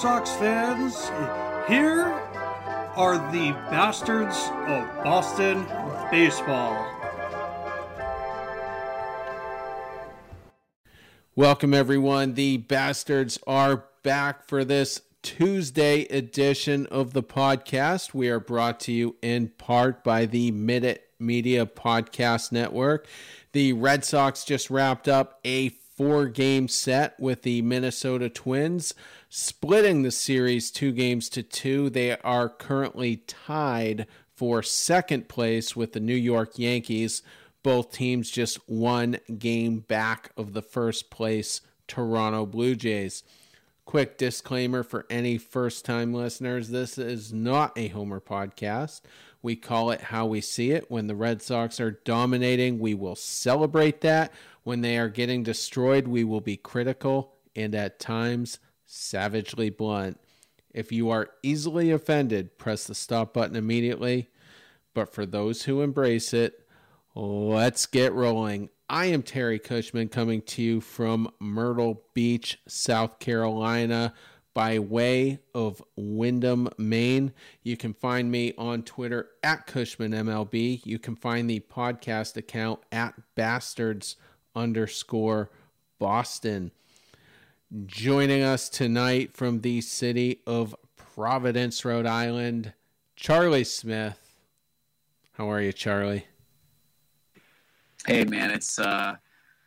Sox fans. Here are the bastards of Boston baseball. Welcome, everyone. The bastards are back for this Tuesday edition of the podcast. We are brought to you in part by the Minute Media Podcast Network. The Red Sox just wrapped up a four game set with the Minnesota Twins, splitting the series two games to two. They are currently tied for second place with the New York Yankees. Both teams just one game back of the first place Toronto Blue Jays. Quick disclaimer for any first time listeners this is not a Homer podcast. We call it how we see it. When the Red Sox are dominating, we will celebrate that. When they are getting destroyed, we will be critical and at times savagely blunt. If you are easily offended, press the stop button immediately. But for those who embrace it, let's get rolling. I am Terry Cushman coming to you from Myrtle Beach, South Carolina by way of Windham, Maine. You can find me on Twitter at CushmanMLB. You can find the podcast account at Bastards underscore Boston. Joining us tonight from the city of Providence, Rhode Island, Charlie Smith. How are you, Charlie? Hey man, it's uh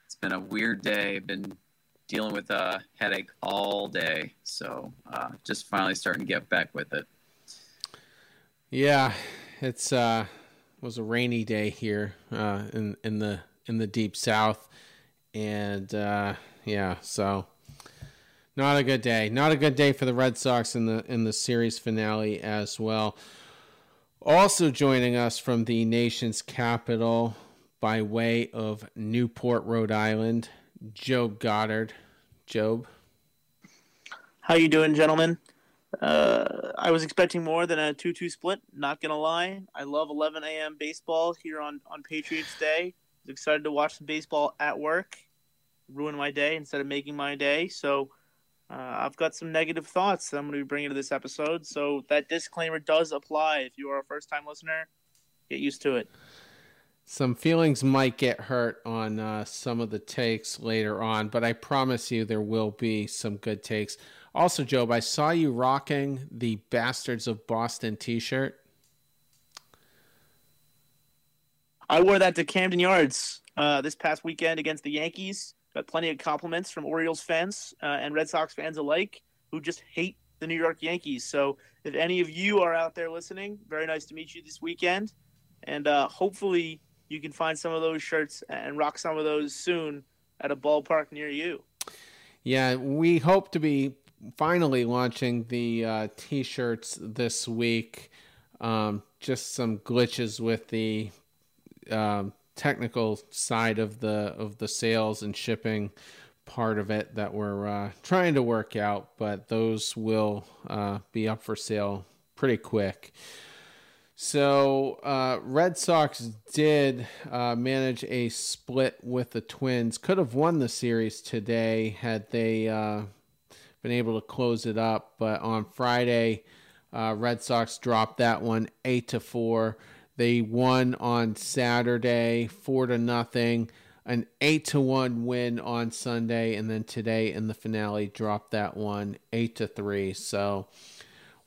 it's been a weird day. I've been dealing with a headache all day, so uh, just finally starting to get back with it. Yeah, it's uh was a rainy day here uh in in the in the deep south and uh yeah, so not a good day. Not a good day for the Red Sox in the in the series finale as well. Also joining us from the nation's capital by way of Newport, Rhode Island, Job Goddard. Job. How you doing, gentlemen? Uh, I was expecting more than a two-two split. Not gonna lie, I love 11 a.m. baseball here on on Patriots Day. Was excited to watch the baseball at work. Ruin my day instead of making my day. So uh, I've got some negative thoughts that I'm going to be bringing to this episode. So that disclaimer does apply. If you are a first-time listener, get used to it. Some feelings might get hurt on uh, some of the takes later on, but I promise you there will be some good takes. Also, Job, I saw you rocking the Bastards of Boston t shirt. I wore that to Camden Yards uh, this past weekend against the Yankees. Got plenty of compliments from Orioles fans uh, and Red Sox fans alike who just hate the New York Yankees. So, if any of you are out there listening, very nice to meet you this weekend. And uh, hopefully, you can find some of those shirts and rock some of those soon at a ballpark near you. Yeah, we hope to be finally launching the uh, t-shirts this week. Um, just some glitches with the um, technical side of the of the sales and shipping part of it that we're uh, trying to work out, but those will uh, be up for sale pretty quick. So, uh, Red Sox did uh, manage a split with the Twins. Could have won the series today had they uh, been able to close it up, but on Friday, uh, Red Sox dropped that one eight to four. They won on Saturday four to nothing. An eight to one win on Sunday, and then today in the finale dropped that one eight to three. So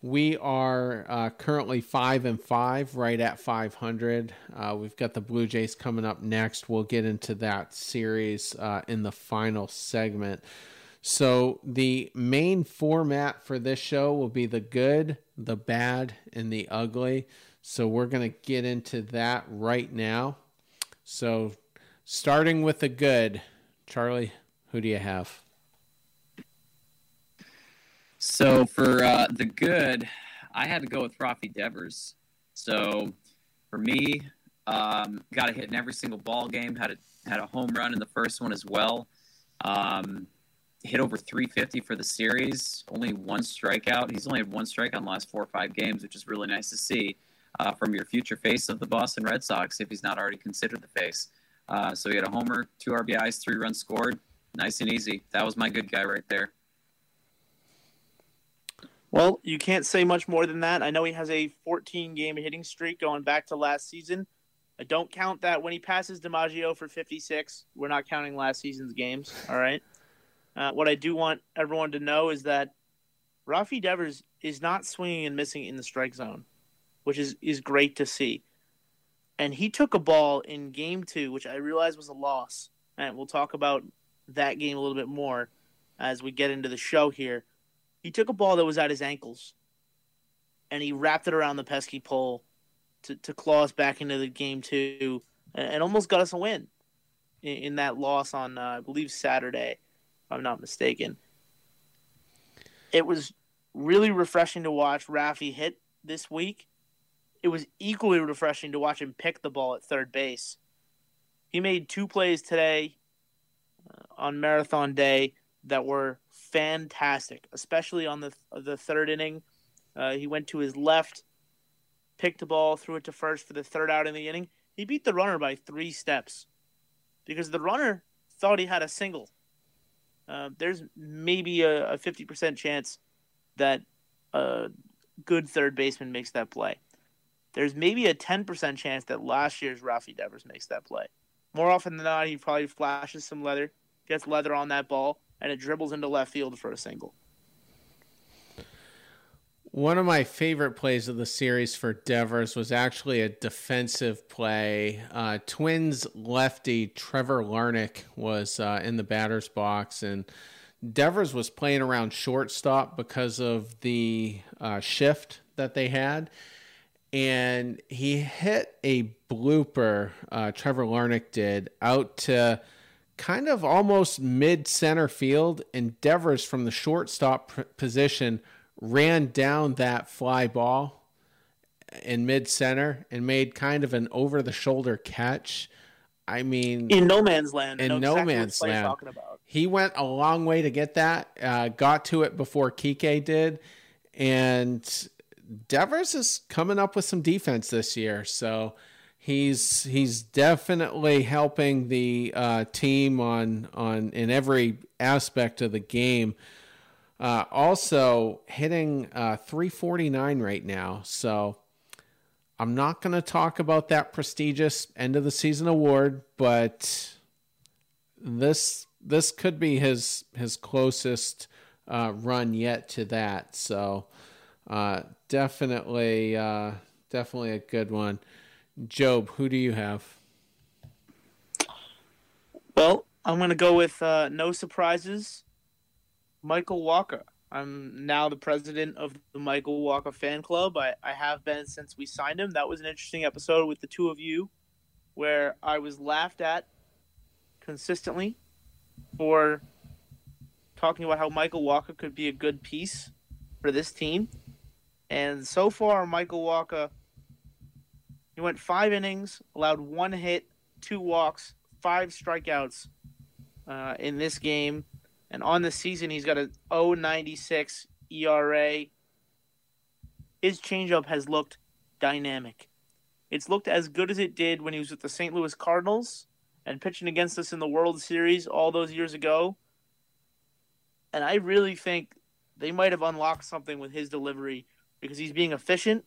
we are uh, currently five and five, right at 500. Uh, we've got the Blue Jays coming up next. We'll get into that series uh, in the final segment. So, the main format for this show will be the good, the bad, and the ugly. So, we're going to get into that right now. So, starting with the good, Charlie, who do you have? So for uh, the good, I had to go with Rafi Devers. So for me, um, got a hit in every single ball game. Had a had a home run in the first one as well. Um, hit over 350 for the series. Only one strikeout. He's only had one strikeout in the last four or five games, which is really nice to see uh, from your future face of the Boston Red Sox if he's not already considered the face. Uh, so he had a homer, two RBIs, three runs scored. Nice and easy. That was my good guy right there. Well, you can't say much more than that. I know he has a 14 game hitting streak going back to last season. I don't count that when he passes DiMaggio for 56. We're not counting last season's games. All right. Uh, what I do want everyone to know is that Rafi Devers is not swinging and missing in the strike zone, which is, is great to see. And he took a ball in game two, which I realized was a loss. And we'll talk about that game a little bit more as we get into the show here. He took a ball that was at his ankles and he wrapped it around the pesky pole to, to claw us back into the game two and, almost got us a win in, in that loss on, uh, I believe, Saturday, if I'm not mistaken. It was really refreshing to watch Rafi hit this week. It was equally refreshing to watch him pick the ball at third base. He made two plays today uh, on marathon day that were fantastic, especially on the the third inning. Uh, he went to his left, picked the ball, threw it to first for the third out in the inning. He beat the runner by three steps because the runner thought he had a single. Uh, there's maybe a, a 50% chance that a good third baseman makes that play. There's maybe a 10% chance that last year's Rafi Devers makes that play. More often than not, he probably flashes some leather, gets leather on that ball, and it dribbles into left field for a single. One of my favorite plays of the series for Devers was actually a defensive play. Uh, Twins lefty Trevor Larnach was uh, in the batter's box, and Devers was playing around shortstop because of the uh, shift that they had. And he hit a blooper, uh, Trevor Larnach did, out to kind of almost mid center field, and Devers from the shortstop position ran down that fly ball in mid center and made kind of an over the shoulder catch. I mean, in no man's land. In no exactly man's land. He went a long way to get that. Uh, got to it before Kike did, and Devers is coming up with some defense this year. So he's he's definitely helping the uh, team on on in every aspect of the game. Uh, also hitting uh, 349 right now, so I'm not going to talk about that prestigious end of the season award, but this this could be his his closest uh, run yet to that. So uh, definitely uh, definitely a good one. Job, who do you have? Well, I'm to go with uh, no surprises. Michael Wacha. I'm now the president of the Michael Wacha fan club. I, I have been since we signed him. That was an interesting episode with the two of you where I was laughed at consistently for talking about how Michael Wacha could be a good piece for this team. And so far, Michael Wacha, he went five innings, allowed one hit, two walks, five strikeouts uh, in this game. And on the season, he's got a 096 ERA. His changeup has looked dynamic. It's looked as good as it did when he was with the St. Louis Cardinals and pitching against us in the World Series all those years ago. And I really think they might have unlocked something with his delivery because he's being efficient,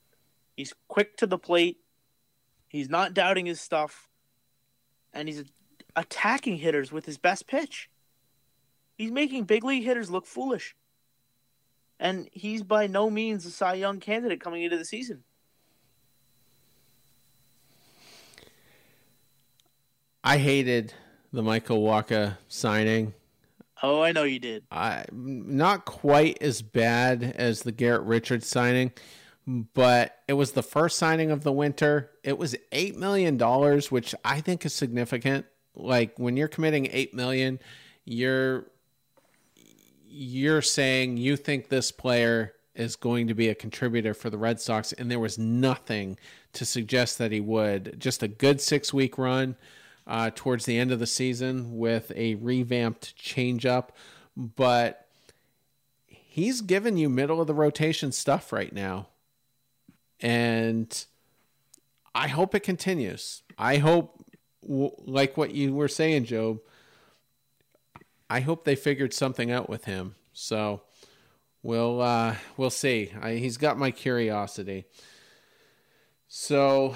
he's quick to the plate, He's not doubting his stuff, and he's attacking hitters with his best pitch. He's making big league hitters look foolish. And he's by no means a Cy Young candidate coming into the season. I hated the Michael Wacha signing. Oh, I know you did. I not quite as bad as the Garrett Richards signing but it was the first signing of the winter. It was eight million dollars, which I think is significant. Like when you're committing eight million, you're you're saying you think this player is going to be a contributor for the Red Sox, and there was nothing to suggest that he would. Just a good six week run uh, towards the end of the season with a revamped changeup, but he's given you middle of the rotation stuff right now. And I hope it continues. I hope, like what you were saying, Job, I hope they figured something out with him. So we'll uh, we'll see. I, he's got my curiosity. So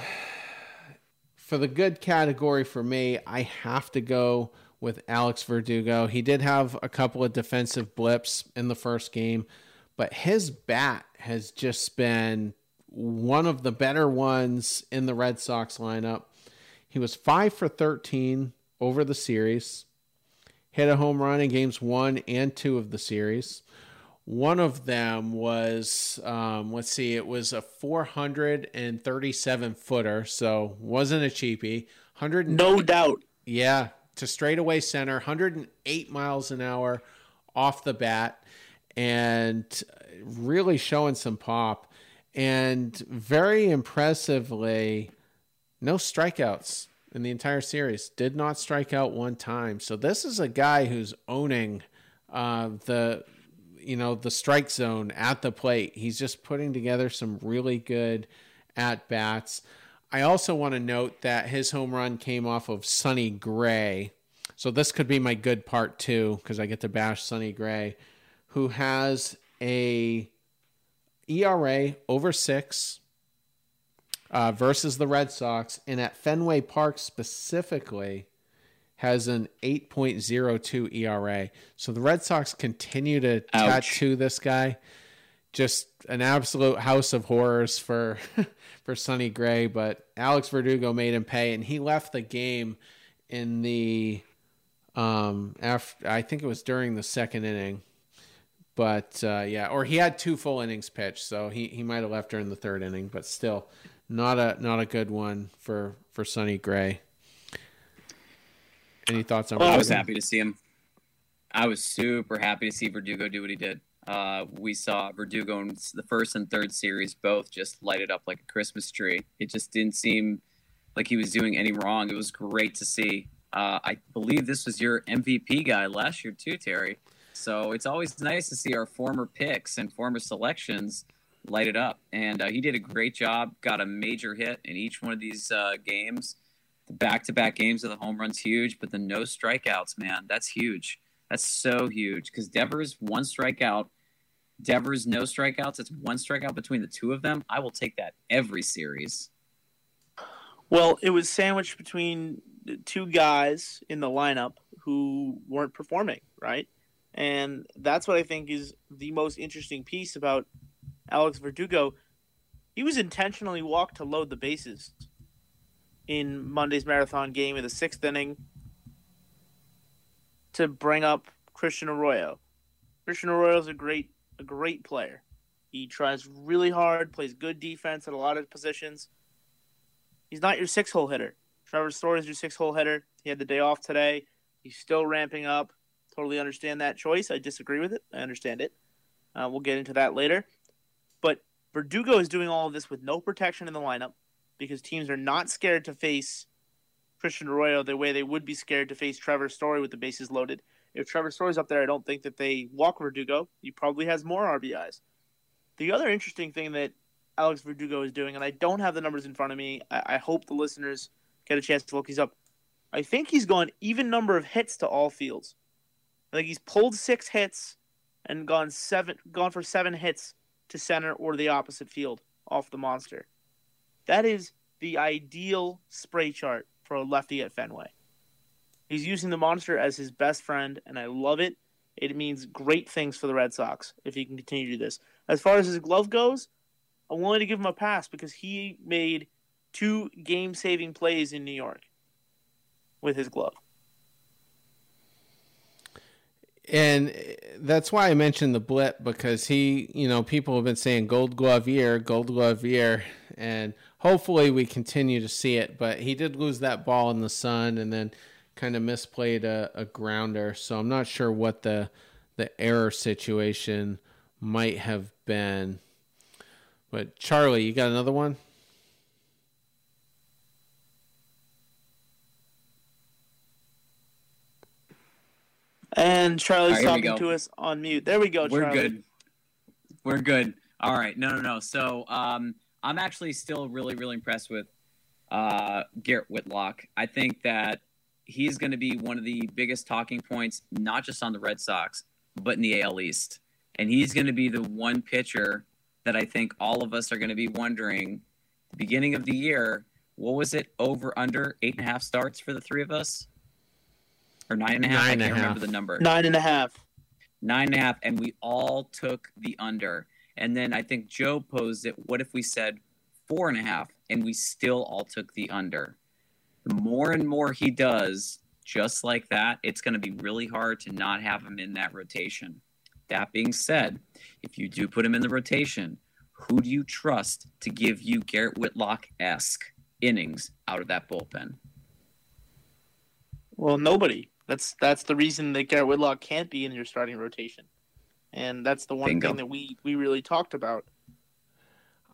for the good category for me, I have to go with Alex Verdugo. He did have a couple of defensive blips in the first game, but his bat has just been one of the better ones in the Red Sox lineup. He was 5 for 13 over the series hit a home run in games one and two of the series. One of them was, um, let's see, it was a 437 footer, so wasn't a cheapie. 100 no doubt. Yeah, to straightaway center, 108 miles an hour off the bat, and really showing some pop. And very impressively, no strikeouts in the entire series. Did not strike out one time. So this is a guy who's owning uh, the you know the strike zone at the plate. He's just putting together some really good at bats. I also want to note that his home run came off of Sonny Gray. So this could be my good part too because I get to bash Sonny Gray, who has a ERA over six uh, versus the Red Sox, and at Fenway Park specifically, has an 8.02 ERA. So the Red Sox continue to Ouch. tattoo this guy. Just an absolute house of horrors for for Sonny Gray, but Alex Verdugo made him pay, and he left the game in the um after I think it was during the second inning. But uh, yeah, or he had two full innings pitched, so he, he might have left during the third inning, but still not a not a good one for for Sonny Gray. Any thoughts on? Well, I was happy to see him. I was super happy to see Verdugo do what he did. Uh, we saw Verdugo in the first and third series both just light it up like a Christmas tree. It just didn't seem like he was doing any wrong. It was great to see. Uh, I believe this was your MVP guy last year too, Terry. So it's always nice to see our former picks and former selections light it up. And uh, he did a great job. Got a major hit in each one of these uh, games. The back-to-back games of the home runs huge, but the no strikeouts, man, that's huge. That's so huge because Devers one strikeout, Devers no strikeouts. It's one strikeout between the two of them. I will take that every series. Well, it was sandwiched between two guys in the lineup who weren't performing, right? And that's what I think is the most interesting piece about Alex Verdugo, he was intentionally walked to load the bases in Monday's marathon game in the sixth inning to bring up Christian Arroyo. Christian Arroyo is a great a great player. He tries really hard, plays good defense at a lot of positions. He's not your six hole hitter. Trevor Story is your six hole hitter. He had the day off today. He's still ramping up. Totally understand that choice. I disagree with it. I understand it. Uh, we'll get into that later. But Verdugo is doing all of this with no protection in the lineup because teams are not scared to face Christian Arroyo the way they would be scared to face Trevor Story with the bases loaded. If Trevor Story's up there, I don't think that they walk Verdugo. He probably has more RBIs. The other interesting thing that Alex Verdugo is doing, and I don't have the numbers in front of me, I, I hope the listeners get a chance to look these up. I think he's gone even number of hits to all fields. I think he's pulled six hits and gone seven, gone for seven hits to center or the opposite field off the monster. That is the ideal spray chart for a lefty at Fenway. He's using the monster as his best friend, and I love it. It means great things for the Red Sox if he can continue to do this. As far as his glove goes, I'm willing to give him a pass because he made two game saving plays in New York with his glove. and that's why I mentioned the blip because he, you know, people have been saying gold glove year, gold glove year, and hopefully we continue to see it. But he did lose that ball in the sun and then kind of misplayed a, a grounder. So I'm not sure what the the error situation might have been. But Charlie, you got another one? And Charlie's All right, here we talking to us on mute. There we go, We're Charlie. good. We're good. All right. No, no, no. So um, I'm actually still really, really impressed with uh, Garrett Whitlock. I think that he's going to be one of the biggest talking points, not just on the Red Sox, but in the AL East. And he's going to be the one pitcher that I think all of us are going to be wondering the beginning of the year. What was it? Over under eight and a half starts for the three of us, or nine and a half? Nine I can't remember half. the number Nine and a half. nine and a half, and we all took the under. And then I think Joe posed it. What if we said four and a half, and we still all took the under? The more and more he does, just like that, it's going to be really hard to not have him in that rotation. That being said, if you do put him in the rotation, who do you trust to give you Garrett Whitlock esque innings out of that bullpen? Well, nobody. That's that's the reason that Garrett Whitlock can't be in your starting rotation, and that's the one Bingo. thing that we we really talked about.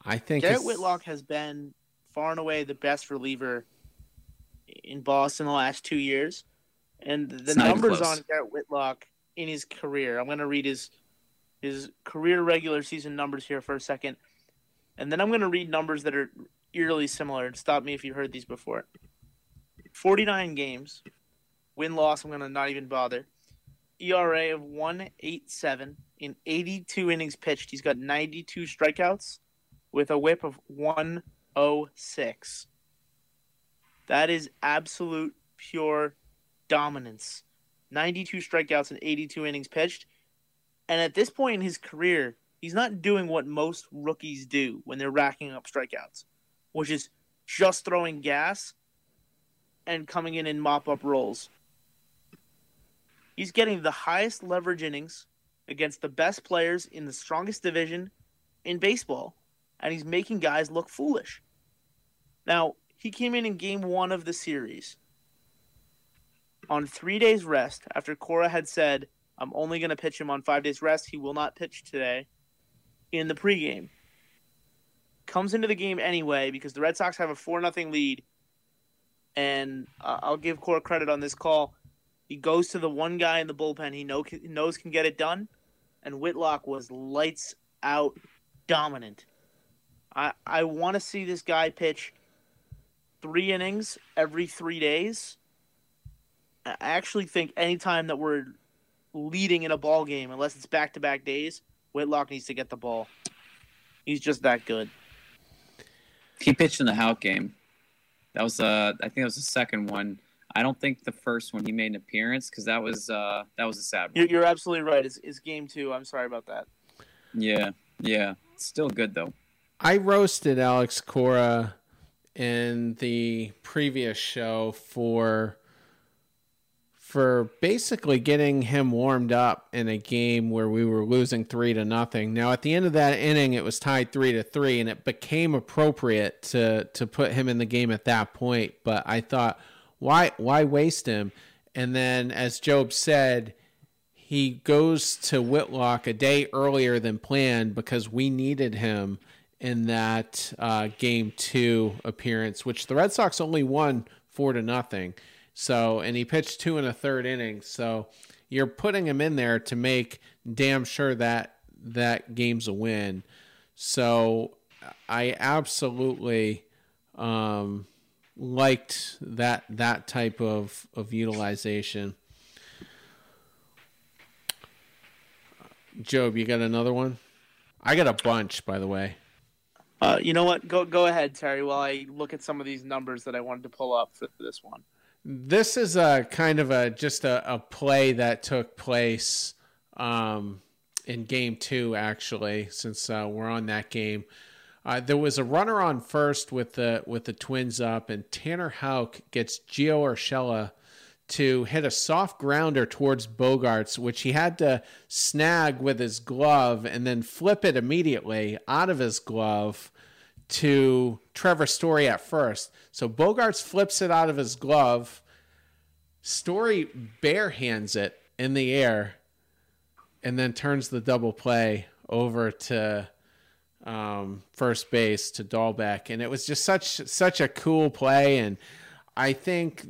I think Garrett it's- Whitlock has been far and away the best reliever in Boston the last two years, and the numbers on Garrett Whitlock in his career. I'm going to read his his career regular season numbers here for a second, and then I'm going to read numbers that are eerily similar. Stop me if you've heard these before. 49 games, win loss. I'm going to not even bother. ERA of 187 in 82 innings pitched. He's got 92 strikeouts with a whip of 106. That is absolute pure dominance. 92 strikeouts in 82 innings pitched. And at this point in his career, he's not doing what most rookies do when they're racking up strikeouts, which is just throwing gas and coming in in mop up rolls. He's getting the highest leverage innings against the best players in the strongest division in baseball, and he's making guys look foolish. Now, he came in in game one of the series on three days rest after Cora had said, I'm only going to pitch him on five days rest. He will not pitch today in the pregame. Comes into the game anyway because the Red Sox have a 4 0 lead. And uh, I'll give Cora credit on this call. He goes to the one guy in the bullpen he know, knows can get it done. And Whitlock was lights out dominant. I, I want to see this guy pitch three innings every three days. I actually think anytime that we're leading in a ball game, unless it's back to back days, Whitlock needs to get the ball. He's just that good. He pitched in the Houck game. That was uh, I think that was the second one. I don't think the first one he made an appearance because that was uh, that was a sad one. You're, you're absolutely right. It's, it's game two. I'm sorry about that. Yeah, yeah. Still good though. I roasted Alex Cora in the previous show for for basically getting him warmed up in a game where we were losing three to nothing. Now at the end of that inning it was tied three to three and it became appropriate to to put him in the game at that point. But I thought why why waste him? And then as Job said, he goes to Whitlock a day earlier than planned because we needed him in that uh, game two appearance, which the Red Sox only won four to nothing. So, and he pitched two and a third innings. So, you're putting him in there to make damn sure that that game's a win. So, I absolutely um, liked that that type of of utilization. Job, you got another one? I got a bunch, by the way. Uh, you know what? Go go ahead, Terry, while I look at some of these numbers that I wanted to pull up for this one. This is a kind of a just a, a play that took place um, in game two, actually, since uh, we're on that game. Uh, there was a runner on first with the with the Twins up, and Tanner Houck gets Gio Urshela to hit a soft grounder towards Bogaerts, which he had to snag with his glove and then flip it immediately out of his glove to Trevor Story at first. So Bogaerts flips it out of his glove. Story bare hands it in the air, and then turns the double play over to um, first base to Dalbec, and it was just such such a cool play. And I think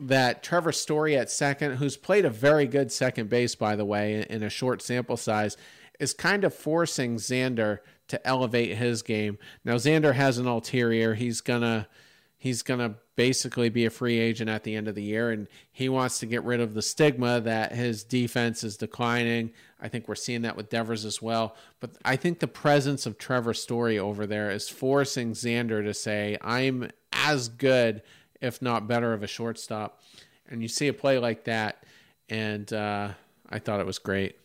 that Trevor Story at second, who's played a very good second base, by the way, in a short sample size, is kind of forcing Xander to elevate his game. Now Xander has an ulterior; he's gonna he's gonna basically be a free agent at the end of the year, and he wants to get rid of the stigma that his defense is declining. I think we're seeing that with Devers as well. But I think the presence of Trevor Story over there is forcing Xander to say, I'm as good, if not better, of a shortstop. And you see a play like that, and uh, I thought it was great.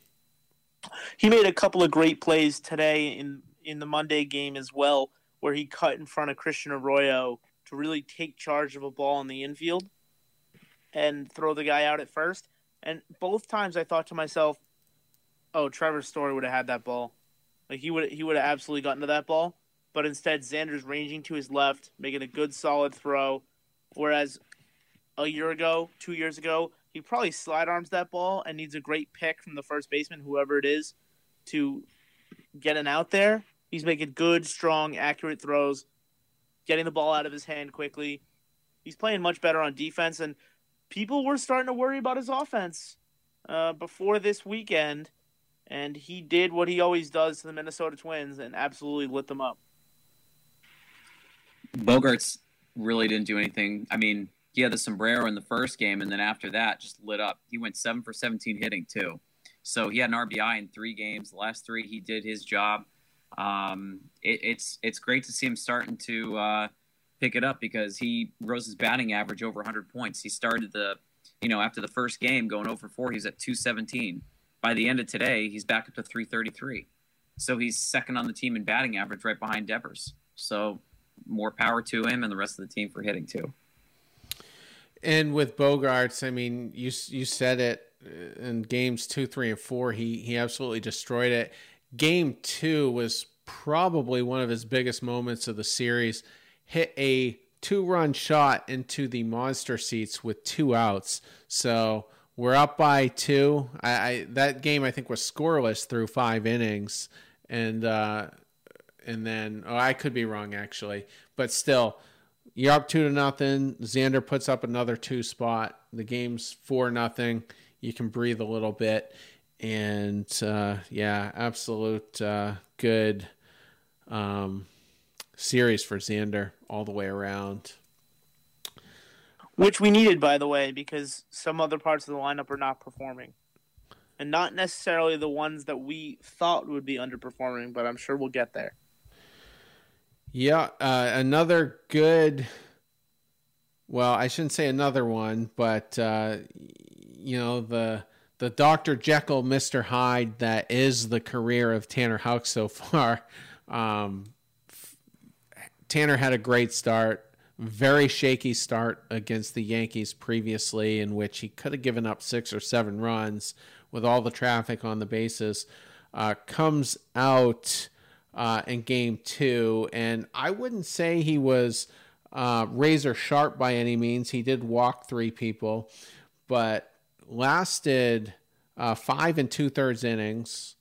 He made a couple of great plays today in, in the Monday game as well, where he cut in front of Christian Arroyo to really take charge of a ball in the infield and throw the guy out at first. And both times I thought to myself, "Oh, Trevor Story would have had that ball. Like he would he would have absolutely gotten to that ball." But instead, Xander's ranging to his left, making a good solid throw. Whereas a year ago, two years ago, he probably slide arms that ball and needs a great pick from the first baseman, whoever it is, to get an out there. He's making good, strong, accurate throws getting the ball out of his hand quickly. He's playing much better on defense, and people were starting to worry about his offense uh, before this weekend. And he did what he always does to the Minnesota Twins and absolutely lit them up. Bogaerts really didn't do anything. I mean, he had the sombrero in the first game, and then after that, just lit up. He went seven for 17 hitting, too. So he had an RBI in three games. The last three, he did his job um, it, it's it's great to see him starting to uh, pick it up because he rose his batting average over 100 points. He started the, you know, after the first game going over 4, he's at 217. By the end of today, he's back up to 333. So he's second on the team in batting average, right behind Devers. So more power to him and the rest of the team for hitting too. And with Bogaerts, I mean, you you said it in games two, three, and four. He he absolutely destroyed it game two was probably one of his biggest moments of the series. Hit a two run shot into the monster seats with two outs. So we're up by two. I, I that game I think was scoreless through five innings, and uh, and then oh I could be wrong actually, but still you're up two to nothing. Xander puts up another two spot. The game's four nothing. You can breathe a little bit and uh, yeah, absolute uh, good um, series for Xander all the way around. Which we needed, by the way, because some other parts of the lineup are not performing. And not necessarily the ones that we thought would be underperforming, but I'm sure we'll get there. Yeah, uh, another good. Well, I shouldn't say another one, but uh, you know the the Dr. Jekyll, Mr. Hyde that is the career of Tanner Houck so far. Um, Tanner had a great start, very shaky start against the Yankees previously, in which he could have given up six or seven runs with all the traffic on the bases. Uh, comes out uh, in game two, and I wouldn't say he was uh, razor sharp by any means. He did walk three people, but lasted uh, five and two thirds innings,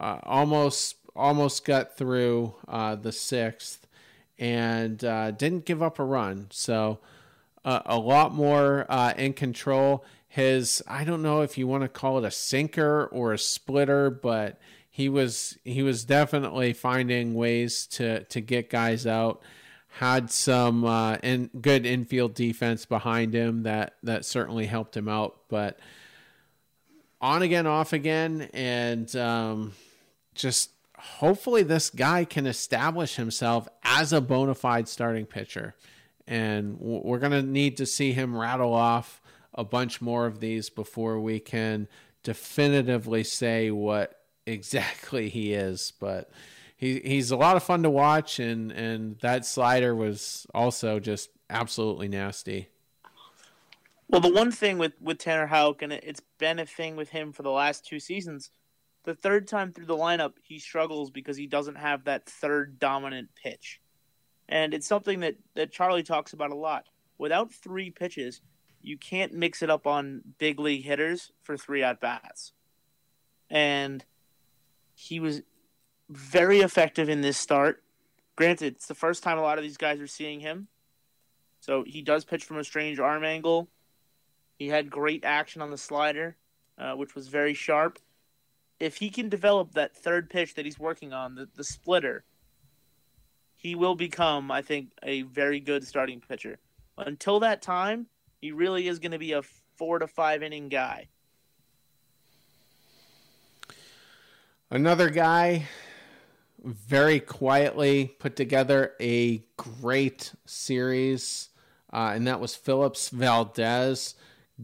uh, almost almost got through uh, the sixth, and uh, didn't give up a run. So uh, a lot more in control. His I don't know if you want to call it a sinker or a splitter, but he was he was definitely finding ways to to get guys out had some uh, in, good infield defense behind him that that certainly helped him out. But on again, off again, and um, just hopefully this guy can establish himself as a bona fide starting pitcher. And we're going to need to see him rattle off a bunch more of these before we can definitively say what exactly he is. But he he's a lot of fun to watch, and and that slider was also just absolutely nasty. Well, the one thing with with Tanner Houck, and it's been a thing with him for the last two seasons. The third time through the lineup, he struggles because he doesn't have that third dominant pitch, and it's something that that Charlie talks about a lot. Without three pitches, you can't mix it up on big league hitters for three at bats. and he was very effective in this start. Granted, it's the first time a lot of these guys are seeing him, so he does pitch from a strange arm angle. He had great action on the slider, uh, which was very sharp. If he can develop that third pitch that he's working on, the, the splitter, he will become, I think, a very good starting pitcher. Until that time, he really is going to be a four to five inning guy. Another guy very quietly put together a great series, uh, and that was Phillips Valdez.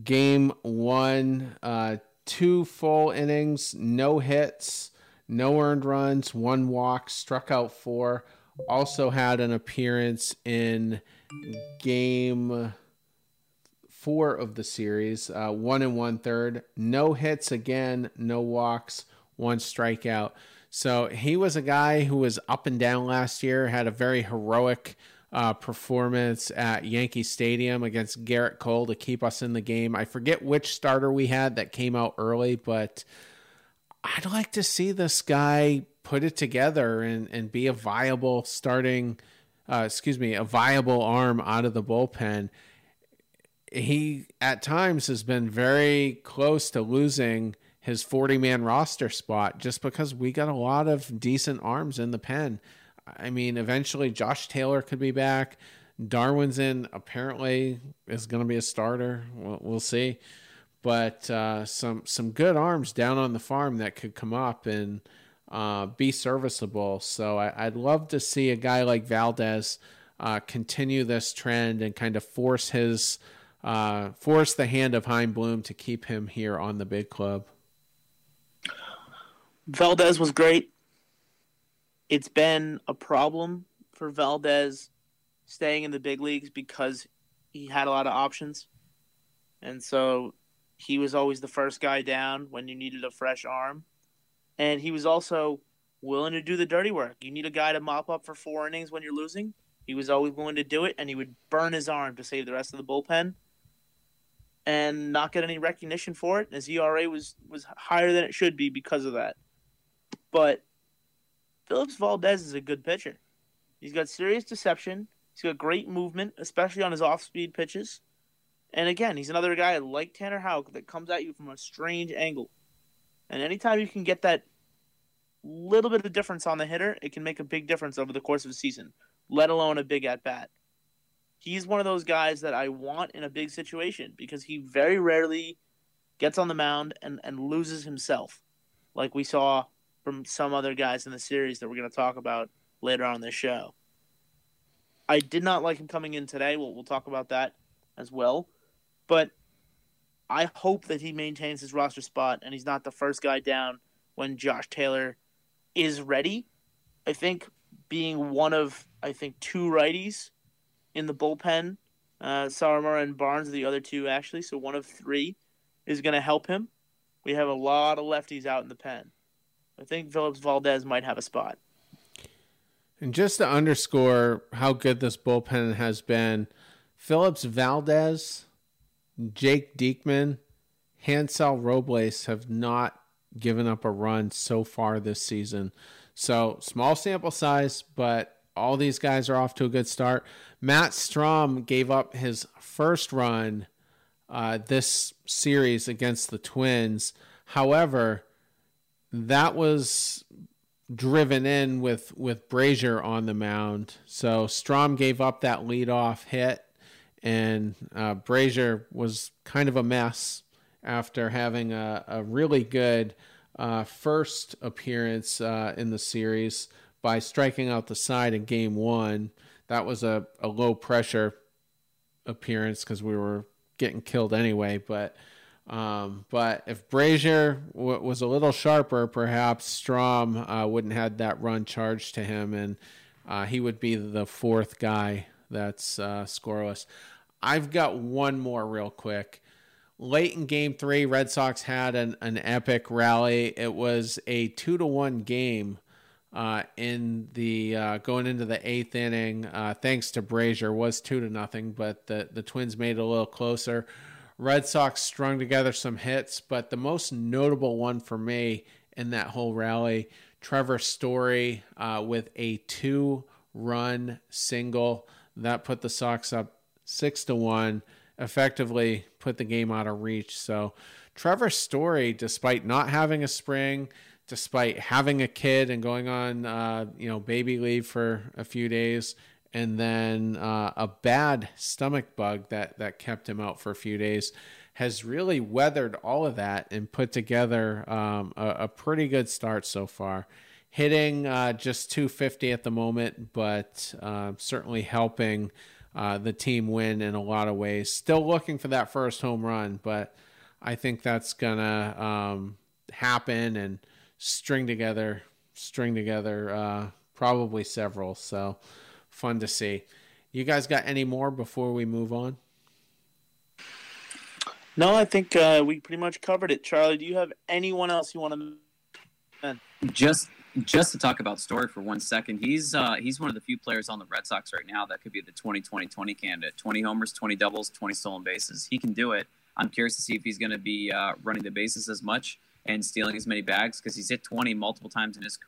Game one, uh, two full innings, no hits, no earned runs, one walk, struck out four. Also had an appearance in game four of the series, uh, one and one third. No hits again, no walks, one strikeout. So he was a guy who was up and down last year, had a very heroic uh, performance at Yankee Stadium against Gerrit Cole to keep us in the game. I forget which starter we had that came out early, but I'd like to see this guy put it together and, and be a viable starting, uh, excuse me, a viable arm out of the bullpen he at times has been very close to losing his 40 man roster spot just because we got a lot of decent arms in the pen. I mean, eventually Josh Taylor could be back. Darwinzon apparently is going to be a starter. We'll, we'll see, but uh, some some good arms down on the farm that could come up and uh, be serviceable. So I, would love to see a guy like Valdez uh, continue this trend and kind of force his uh, force the hand of Chaim Bloom to keep him here on the big club. Valdez was great. It's been a problem for Valdez staying in the big leagues because he had a lot of options. And so he was always the first guy down when you needed a fresh arm. And he was also willing to do the dirty work. You need a guy to mop up for four innings when you're losing. He was always willing to do it, and he would burn his arm to save the rest of the bullpen and not get any recognition for it. His ERA was was higher than it should be because of that. But Phillips Valdez is a good pitcher. He's got serious deception. He's got great movement, especially on his off-speed pitches. And again, he's another guy like Tanner Houck that comes at you from a strange angle. And anytime you can get that little bit of difference on the hitter, it can make a big difference over the course of a season, let alone a big at bat he's one of those guys that I want in a big situation because he very rarely gets on the mound and, and loses himself, like we saw from some other guys in the series that we're going to talk about later on this show. I did not like him coming in today. We'll, we'll talk about that as well. But I hope that he maintains his roster spot and he's not the first guy down when Josh Taylor is ready. I think being one of, I think, two righties in the bullpen. Uh, Sawamura and Barnes are the other two, actually. So one of three is going to help him. We have a lot of lefties out in the pen. I think Phillips Valdez might have a spot. And just to underscore how good this bullpen has been, Phillips Valdez, Jake Diekman, Hansel Robles have not given up a run so far this season. So small sample size, but all these guys are off to a good start. Matt Strahm gave up his first run uh, this series against the Twins. However, that was driven in with with Brasier on the mound. So Strahm gave up that leadoff hit, and uh, Brasier was kind of a mess after having a, a really good uh, first appearance uh, in the series by striking out the side in game one. That was a, a low pressure appearance because we were getting killed anyway. But um, but if Brasier w- was a little sharper, perhaps Strahm uh, wouldn't have had that run charged to him, and uh, he would be the fourth guy that's uh, scoreless. I've got one more real quick. Late in game three, Red Sox had an, an epic rally. It was a two to one game uh, in the uh, going into the eighth inning, uh, thanks to Brasier, was two to nothing, but the the Twins made it a little closer. Red Sox strung together some hits, but the most notable one for me in that whole rally, Trevor Story uh, with a two run single that put the Sox up six to one, effectively put the game out of reach. So, Trevor Story, despite not having a spring, despite having a kid and going on, uh, you know, baby leave for a few days, and then uh, a bad stomach bug that that kept him out for a few days, has really weathered all of that and put together um, a, a, pretty good start so far. Hitting uh, just 250 at the moment, but uh, certainly helping uh, the team win in a lot of ways. Still looking for that first home run, but I think that's gonna um, happen and string together, string together, uh, probably several. So fun to see. You guys got any more before we move on? No, I think uh, we pretty much covered it. Charlie, do you have anyone else you want to? Mention? Just just to talk about Story for one second, he's uh, he's one of the few players on the Red Sox right now that could be the 20-20-20 candidate. 20 homers, 20 doubles, 20 stolen bases. He can do it. I'm curious to see if he's going to be uh, running the bases as much and stealing as many bags because he's hit 20 multiple times in his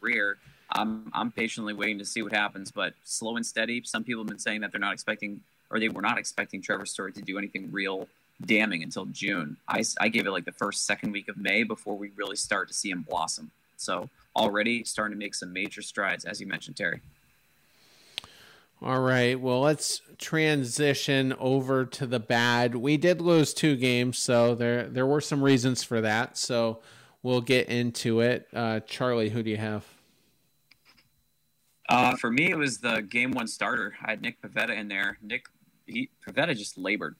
career. I'm I'm patiently waiting to see what happens, but slow and steady. Some people have been saying that they're not expecting or they were not expecting Trevor Story to do anything real damning until June. I, I gave it like the first second week of May before we really start to see him blossom. So already starting to make some major strides, as you mentioned, Terry. All right. Well, let's transition over to the bad. We did lose two games, so there there were some reasons for that. So we'll get into it. Uh, Charlie, who do you have? Uh, for me, it was the game one starter. I had Nick Pivetta in there. Nick he, Pivetta just labored.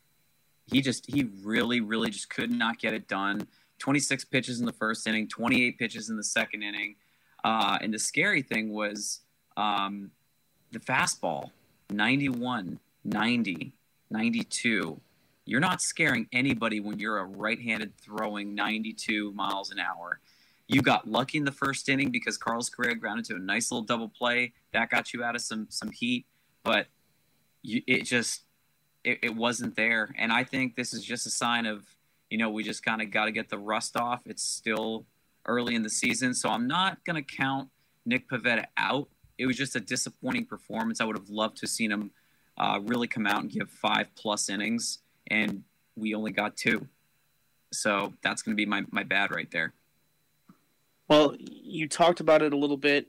He just he really really just could not get it done. 26 pitches in the first inning, 28 pitches in the second inning. Uh, and the scary thing was um, the fastball 91, 90, 92. You're not scaring anybody when you're a right handed throwing 92 miles an hour. You got lucky in the first inning because Carlos Correa grounded to a nice little double play. That got you out of some, some heat, but you, it just it, it wasn't there. And I think this is just a sign of you know, we just kind of got to get the rust off. It's still early in the season, so I'm not going to count Nick Pivetta out. It was just a disappointing performance. I would have loved to have seen him uh, really come out and give five plus innings, and we only got two. So that's going to be my, my bad right there. Well, you talked about it a little bit.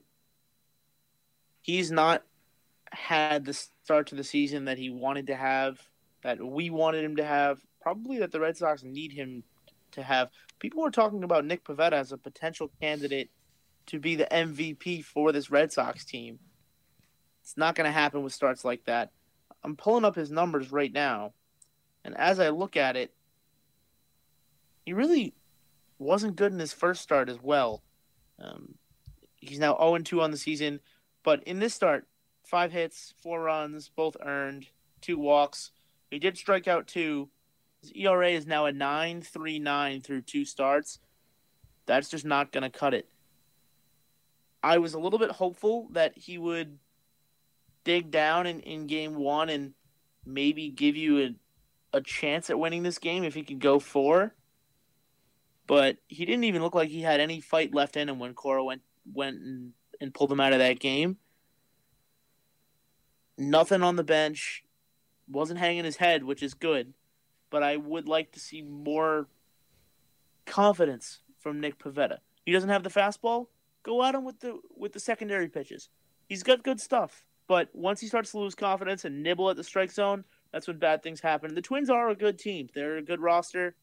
He's not had the start to the season that he wanted to have, that we wanted him to have probably that the Red Sox need him to have. People were talking about Nick Pivetta as a potential candidate to be the MVP for this Red Sox team. It's not going to happen with starts like that. I'm pulling up his numbers right now, and as I look at it, he really wasn't good in his first start as well. Um, he's now 0 2 on the season, but in this start, five hits, four runs, both earned, two walks. He did strike out two, his ERA is now a 9.39 through two starts. That's just not going to cut it. I was a little bit hopeful that he would dig down in, in game one and maybe give you a, a chance at winning this game if he could go four. But he didn't even look like he had any fight left in him when Cora went went and, and pulled him out of that game. Nothing on the bench. Wasn't hanging his head, which is good but I would like to see more confidence from Nick Pivetta. He doesn't have the fastball. Go at him with the with the secondary pitches. He's got good stuff, but once he starts to lose confidence and nibble at the strike zone, that's when bad things happen. The Twins are a good team. They're a good roster.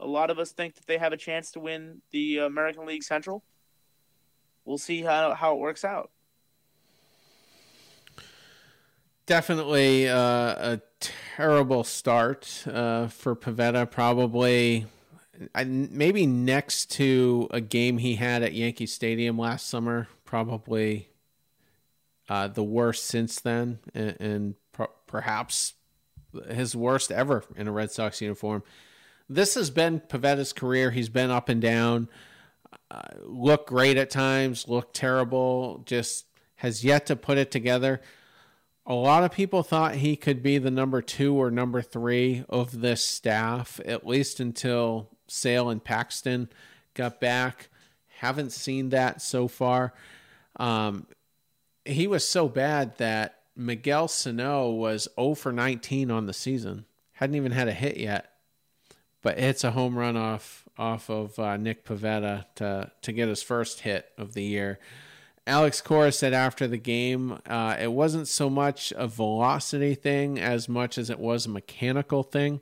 A lot of us think that they have a chance to win the American League Central. We'll see how how it works out. Definitely uh, a terrible start uh, for Pivetta. Probably, I, maybe next to a game he had at Yankee Stadium last summer. Probably uh, the worst since then, and, and perhaps his worst ever in a Red Sox uniform. This has been Pivetta's career. He's been up and down. Uh, looked great at times. Looked terrible. Just has yet to put it together a lot of people thought he could be the number two or number three of this staff, at least until Sale and Paxton got back. Haven't seen that so far. Um, he was so bad that Miguel Sano was 0 for 19 on the season. Hadn't even had a hit yet, but hits a home run off off of uh, Nick Pivetta to to get his first hit of the year. Alex Cora said after the game, uh, it wasn't so much a velocity thing as much as it was a mechanical thing.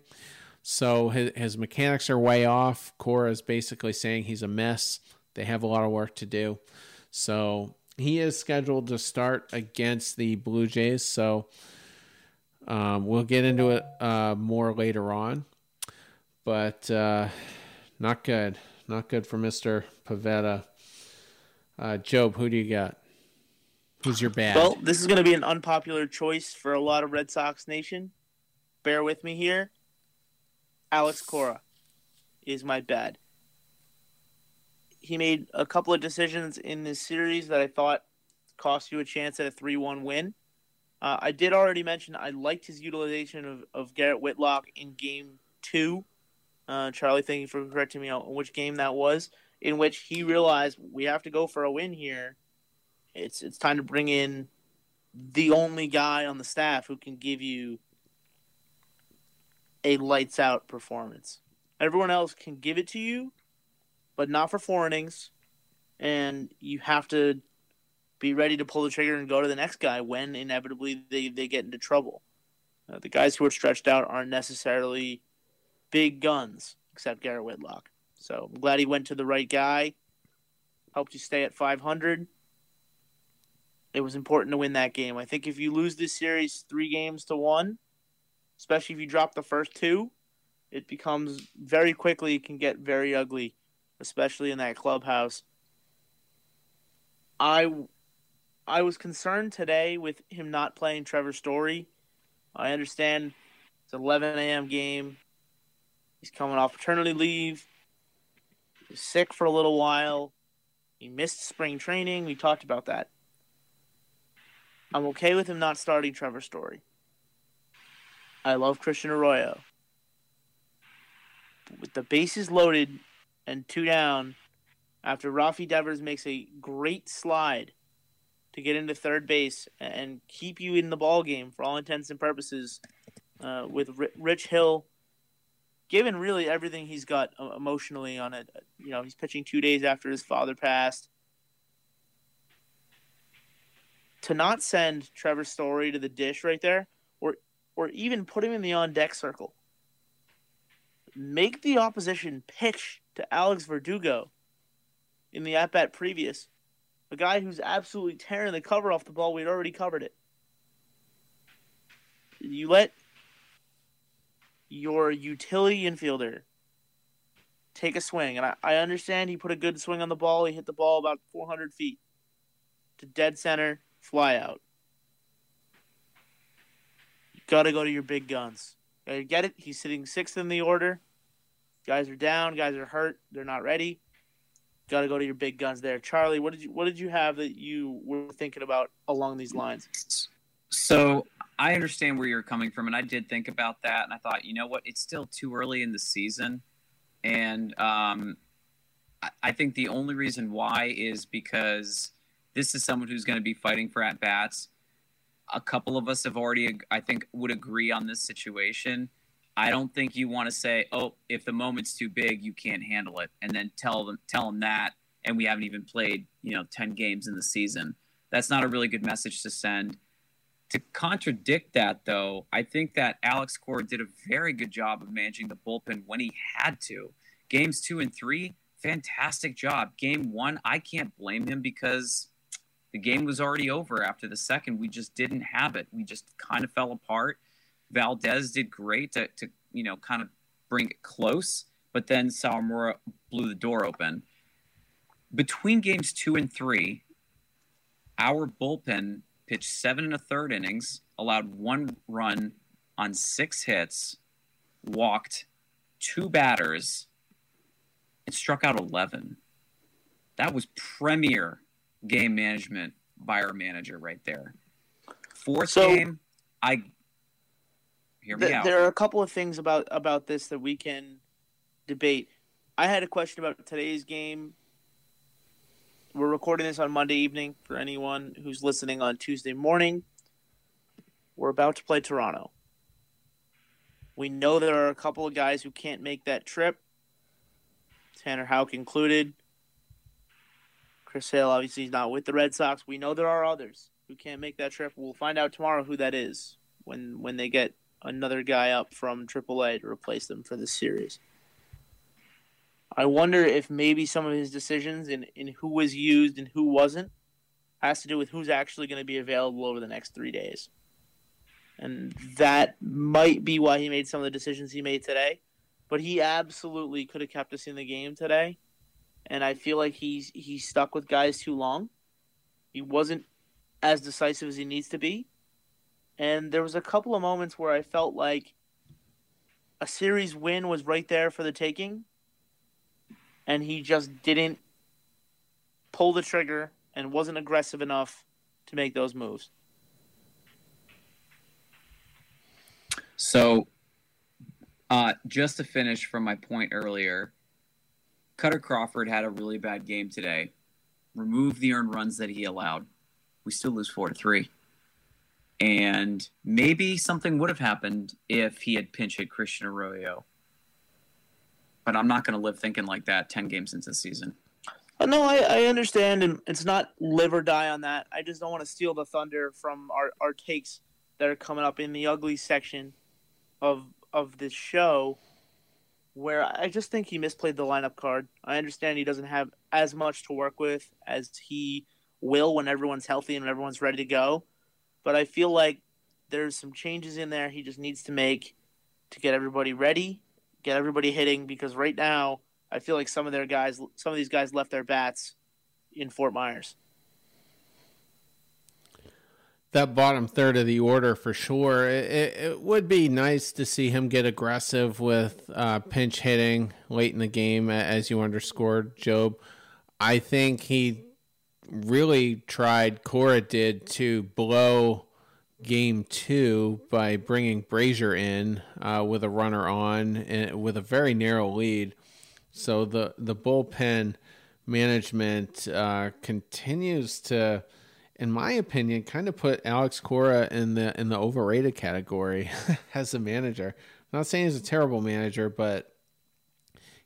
So his, his mechanics are way off. Cora is basically saying he's a mess. They have a lot of work to do. So he is scheduled to start against the Blue Jays. So um, we'll get into it uh, more later on. But uh, not good. Not good for Mr. Pivetta. Uh, Job, who do you got? Who's your bad? Well, this is going to be an unpopular choice for a lot of Red Sox Nation. Bear with me here. Alex Cora is my bad. He made a couple of decisions in this series that I thought cost you a chance at a 3 1 win. Uh, I did already mention I liked his utilization of, of Garrett Whitlock in game two uh, Charlie, thank you for correcting me on which game that was, in which he realized we have to go for a win here. It's it's time to bring in the only guy on the staff who can give you a lights out performance. Everyone else can give it to you, but not for four innings, and you have to be ready to pull the trigger and go to the next guy when inevitably they, they get into trouble. Uh, the guys who are stretched out aren't necessarily big guns, except Garrett Whitlock. So I'm glad he went to the right guy. Helped you stay at 500. It was important to win that game. I think if you lose this series three games to one, especially if you drop the first two, it becomes very quickly it can get very ugly, especially in that clubhouse. I I was concerned today with him not playing Trevor Story. I understand it's an 11 a.m. game. He's coming off paternity leave. He's sick for a little while. He missed spring training. We talked about that. I'm okay with him not starting Trevor Story. I love Christian Arroyo. with the bases loaded and two down, after Rafi Devers makes a great slide to get into third base and keep you in the ball game for all intents and purposes, uh, with Rich Hill given really everything he's got uh, emotionally on it, you know, he's pitching two days after his father passed. To not send Trevor Story to the dish right there, or or even put him in the on deck circle. Make the opposition pitch to Alex Verdugo in the at bat previous, a guy who's absolutely tearing the cover off the ball. We'd already covered it. You let your utility infielder take a swing. And I, I understand he put a good swing on the ball. He hit the ball about 400 feet to dead center, fly out. You got to go to your big guns. You get it? He's sitting sixth in the order. Guys are down. Guys are hurt. They're not ready. Got to go to your big guns there. Charlie, what did you what did you have that you were thinking about along these lines? So I understand where you're coming from, and I did think about that, and I thought, you know what, it's still too early in the season, and um, I, I think the only reason why is because this is someone who's going to be fighting for at bats. A couple of us have already, I think, would agree on this situation. I don't think you want to say, "Oh, if the moment's too big, you can't handle it," and then tell them tell them that, and we haven't even played, you know, ten games in the season. That's not a really good message to send to contradict that, though, I think that Alex Cora did a very good job of managing the bullpen when he had to. Games two and three, fantastic job. Game one, I can't blame him because the game was already over after the second. We just didn't have it. We just kind of fell apart. Valdez did great to, to you know, kind of bring it close, but then Sawamura blew the door open. Between games two and three, our bullpen pitched seven and a third innings, allowed one run on six hits, walked two batters, and struck out 11. That was premier game management by our manager right there. Fourth So- game, I hear me Th- out. there are a couple of things about about this that we can debate. I had a question about today's game. We're recording this on Monday evening for anyone who's listening on Tuesday morning. We're about to play Toronto. We know there are a couple of guys who can't make that trip. Tanner Houck included. Chris Hale obviously is not with the Red Sox. We know there are others who can't make that trip. We'll find out tomorrow who that is when when they get another guy up from AAA to replace them for this series. I wonder if maybe some of his decisions in, in who was used and who wasn't has to do with who's actually going to be available over the next three days. And that might be why he made some of the decisions he made today. But he absolutely could have kept us in the game today. And I feel like he's he stuck with guys too long. He wasn't as decisive as he needs to be. And there was a couple of moments where I felt like a series win was right there for the taking, and he just didn't pull the trigger and wasn't aggressive enough to make those moves. So, uh, just to finish from my point earlier, Kutter Crawford had a really bad game today. Remove the earned runs that he allowed. We still lose four to three. And maybe something would have happened if he had pinch hit Christian Arroyo. But I'm not going to live thinking like that 10 games into the season. Uh, no, I, I understand, and it's not live or die on that. I just don't want to steal the thunder from our, our takes that are coming up in the ugly section of of this show, where I just think he misplayed the lineup card. I understand he doesn't have as much to work with as he will when everyone's healthy and everyone's ready to go, but I feel like there's some changes in there he just needs to make to get everybody ready, get everybody hitting. Because right now, I feel like some of their guys, some of these guys left their bats in Fort Myers. that bottom third of the order for sure. It, it, would be nice to see him get aggressive with uh, pinch hitting late in the game, as you underscored, Job. I think he really tried, Cora did, to blow game two by bringing Brasier in uh, with a runner on and with a very narrow lead. So the, the bullpen management uh, continues to in my opinion, kind of put Alex Cora in the in the overrated category as a manager. I'm not saying he's a terrible manager, but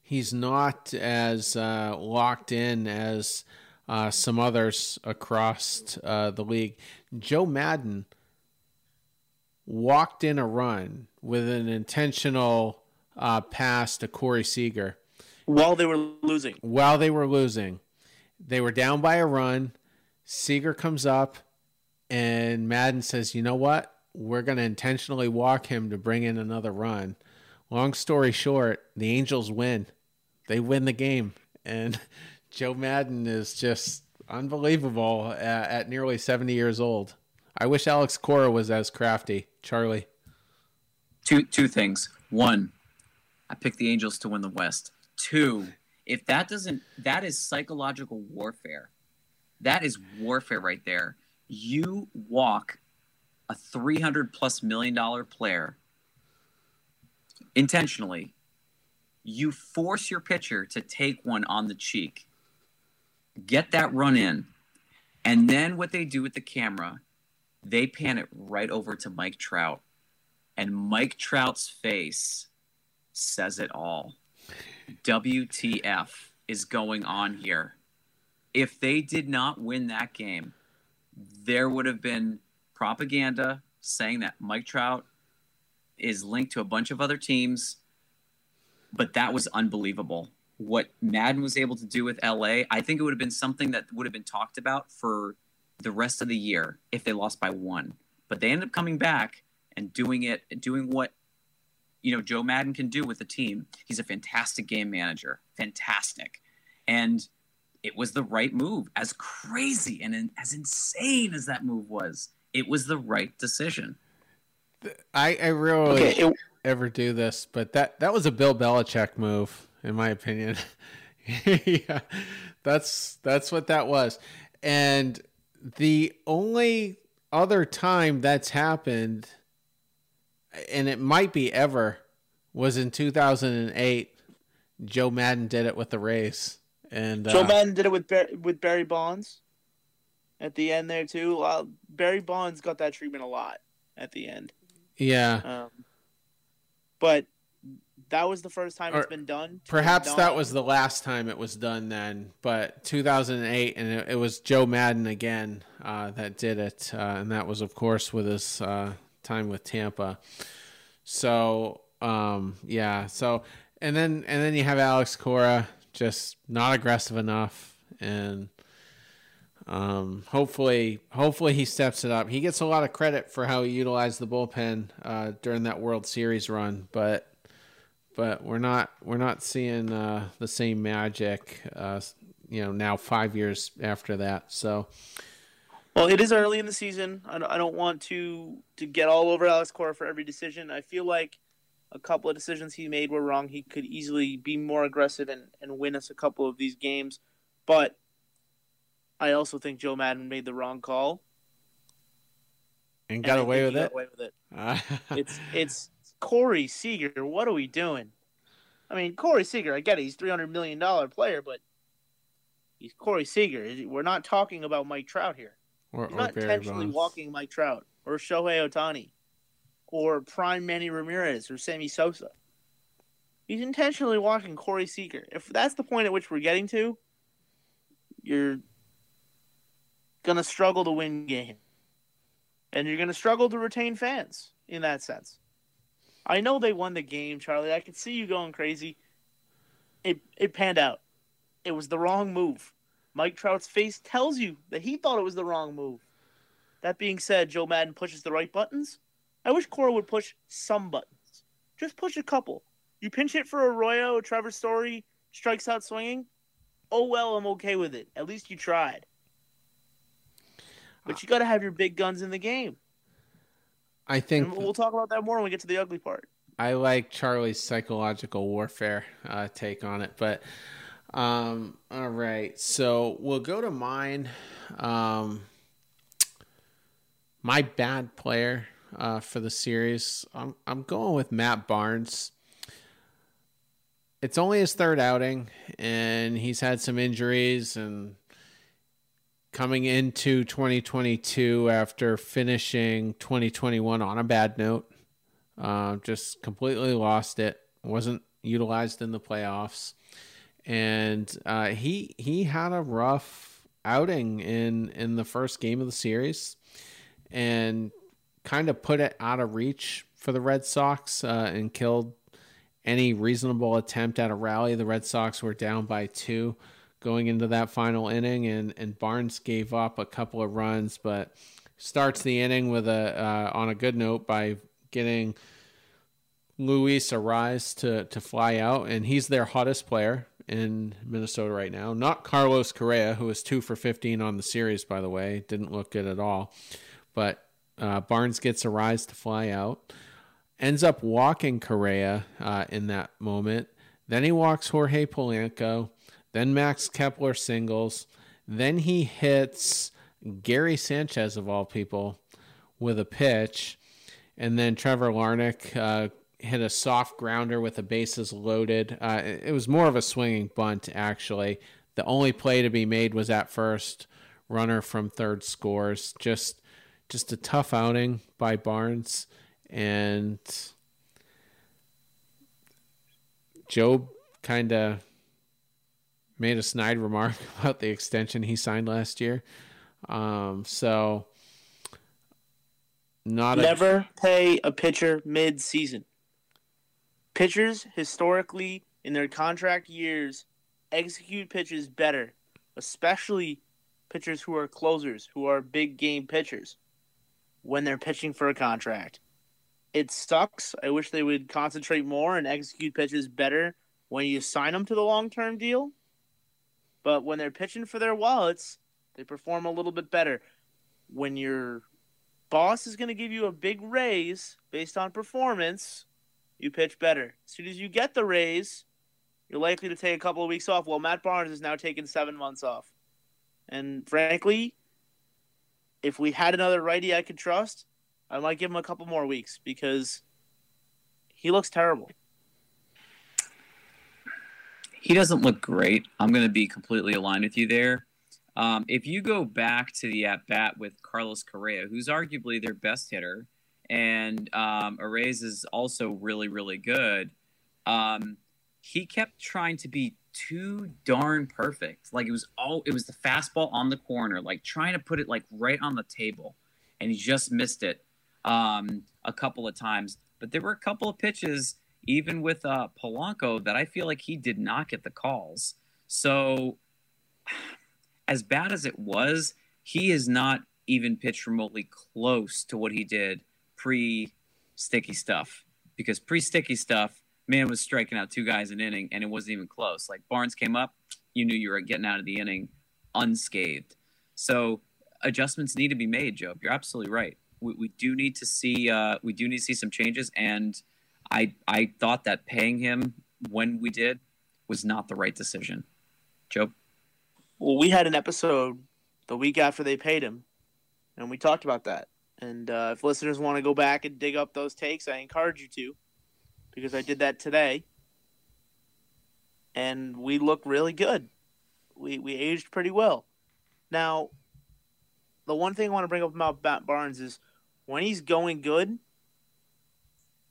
he's not as uh, locked in as uh, some others across uh, the league. Joe Maddon walked in a run with an intentional uh, pass to Corey Seager While they were losing, while they were losing. They were down by a run. Seager comes up, and Maddon says, "You know what? We're going to intentionally walk him to bring in another run." Long story short, the Angels win. They win the game, and Joe Maddon is just unbelievable at, at nearly seventy years old. I wish Alex Cora was as crafty, Charlie. Two two things. One, I picked the Angels to win the West. Two, if that doesn't that is psychological warfare. That is warfare right there. You walk a 300 plus million dollar player intentionally. You force your pitcher to take one on the cheek. Get that run in. And then what they do with the camera, they pan it right over to Mike Trout. And Mike Trout's face says it all. WTF is going on here? If they did not win that game, there would have been propaganda saying that Mike Trout is linked to a bunch of other teams, but that was unbelievable. What Maddon was able to do with LA, I think it would have been something that would have been talked about for the rest of the year if they lost by one. But they ended up coming back and doing it, doing what you know Joe Maddon can do with the team. He's a fantastic game manager, fantastic, and it was the right move. As crazy and as insane as that move was, it was the right decision. I, I really okay, it, ever do this, but that that was a Bill Belichick move, in my opinion. yeah, that's that's what that was. And the only other time that's happened, and it might be ever, was in 2008. Joe Maddon did it with the Rays, and Joe uh, Maddon did it with Bar- with Barry Bonds at the end there too. Well, Barry Bonds got that treatment a lot at the end. yeah, Um, but that was the first time it's been done. perhaps Done. that was the last time it was done then. But 2008, and it, it was Joe Maddon again uh, that did it, uh, and that was of course with his uh, time with Tampa. So um, yeah, so and then and then you have Alex Cora just not aggressive enough, and um, hopefully hopefully he steps it up. He gets a lot of credit for how he utilized the bullpen uh, during that World Series run, but but we're not we're not seeing uh, the same magic. Uh, you know, now five years after that. So Well, it is early in the season. I don't, I don't want to to get all over Alex Cora for every decision. I feel like a couple of decisions he made were wrong. He could easily be more aggressive and, and win us a couple of these games. But I also think Joe Maddon made the wrong call. and and got I away with got it. away with it. Uh, It's it's Corey Seager. What are we doing? I mean, Corey Seager. I get it. He's three hundred million dollar player, but he's Corey Seager. We're not talking about Mike Trout here. or, He's or not Barry intentionally Bonds. walking Mike Trout or Shohei Ohtani or prime Manny Ramirez or Sammy Sosa. He's intentionally walking Corey Seager. If that's the point at which we're getting to, you're gonna struggle to win game, and you're gonna struggle to retain fans in that sense. I know they won the game, Charlie. I could see you going crazy. It it panned out. It was the wrong move. Mike Trout's face tells you that he thought it was the wrong move. That being said, Joe Maddon pushes the right buttons. I wish Cora would push some buttons. Just push a couple. You pinch hit for Arroyo, Trevor Story, strikes out swinging. Oh well, I'm okay with it. At least you tried. But you got to have your big guns in the game. I think And we'll talk about that more when we get to the ugly part. I like Charlie's psychological warfare uh, take on it, but um, all right. So we'll go to mine. Um, my bad player uh, for the series. I'm I'm going with Matt Barnes. It's only his third outing, and he's had some injuries and coming into 2022 after finishing 2021 on a bad note. Uh, just completely lost it. wasn't utilized in the playoffs, and uh, he he had a rough outing in in the first game of the series, and kind of put it out of reach for the Red Sox uh, and killed any reasonable attempt at a rally. The Red Sox were down by two going into that final inning, and and Barnes gave up a couple of runs, but starts the inning with a uh, on a good note by getting Luis Arraez to to fly out, and he's their hottest player in Minnesota right now. Not Carlos Correa, who is two for fifteen on the series, by the way, didn't look good at all. But uh, Barnes gets Arraez to fly out, ends up walking Correa uh, in that moment. Then he walks Jorge Polanco. Then Max Kepler singles. Then he hits Gary Sanchez of all people with a pitch, and then Trevor Larnach uh, hit a soft grounder with the bases loaded. Uh, it was more of a swinging bunt, actually. The only play to be made was at first. Runner from third scores. Just, just a tough outing by Barnes, and Joe kind of made a snide remark about the extension he signed last year. Um, so not a Never pay a pitcher mid-season. Pitchers historically in their contract years execute pitches better, especially pitchers who are closers, who are big game pitchers when they're pitching for a contract. It sucks. I wish they would concentrate more and execute pitches better when you sign them to the long-term deal. But when they're pitching for their wallets, they perform a little bit better. When your boss is going to give you a big raise based on performance, you pitch better. As soon as you get the raise, you're likely to take a couple of weeks off. Well, Matt Barnes is now taking seven months off. And frankly, if we had another righty I could trust, I might give him a couple more weeks because he looks terrible. He doesn't look great. I'm going to be completely aligned with you there. Um, if you go back to the at bat with Carlos Correa, who's arguably their best hitter, and um, Arraez is also really, really good, um, he kept trying to be too darn perfect. Like it was all it was the fastball on the corner, like trying to put it like right on the table, and he just missed it um, a couple of times. But there were a couple of pitches, even with uh, Polanco, that I feel like he did not get the calls. So, as bad as it was, he is not even pitched remotely close to what he did pre sticky stuff. Because pre sticky stuff, man was striking out two guys an inning and it wasn't even close. Like Barnes came up, you knew you were getting out of the inning unscathed. So adjustments need to be made, Joe. You're absolutely right. We, we do need to see uh, we do need to see some changes, and I I thought that paying him when we did was not the right decision. Joe. Well, we had an episode the week after they paid him, and we talked about that. And uh, if listeners want to go back and dig up those takes, I encourage you to because I did that today, and we look really good. We we aged pretty well. Now, the one thing I want to bring up about Matt Barnes is when he's going good,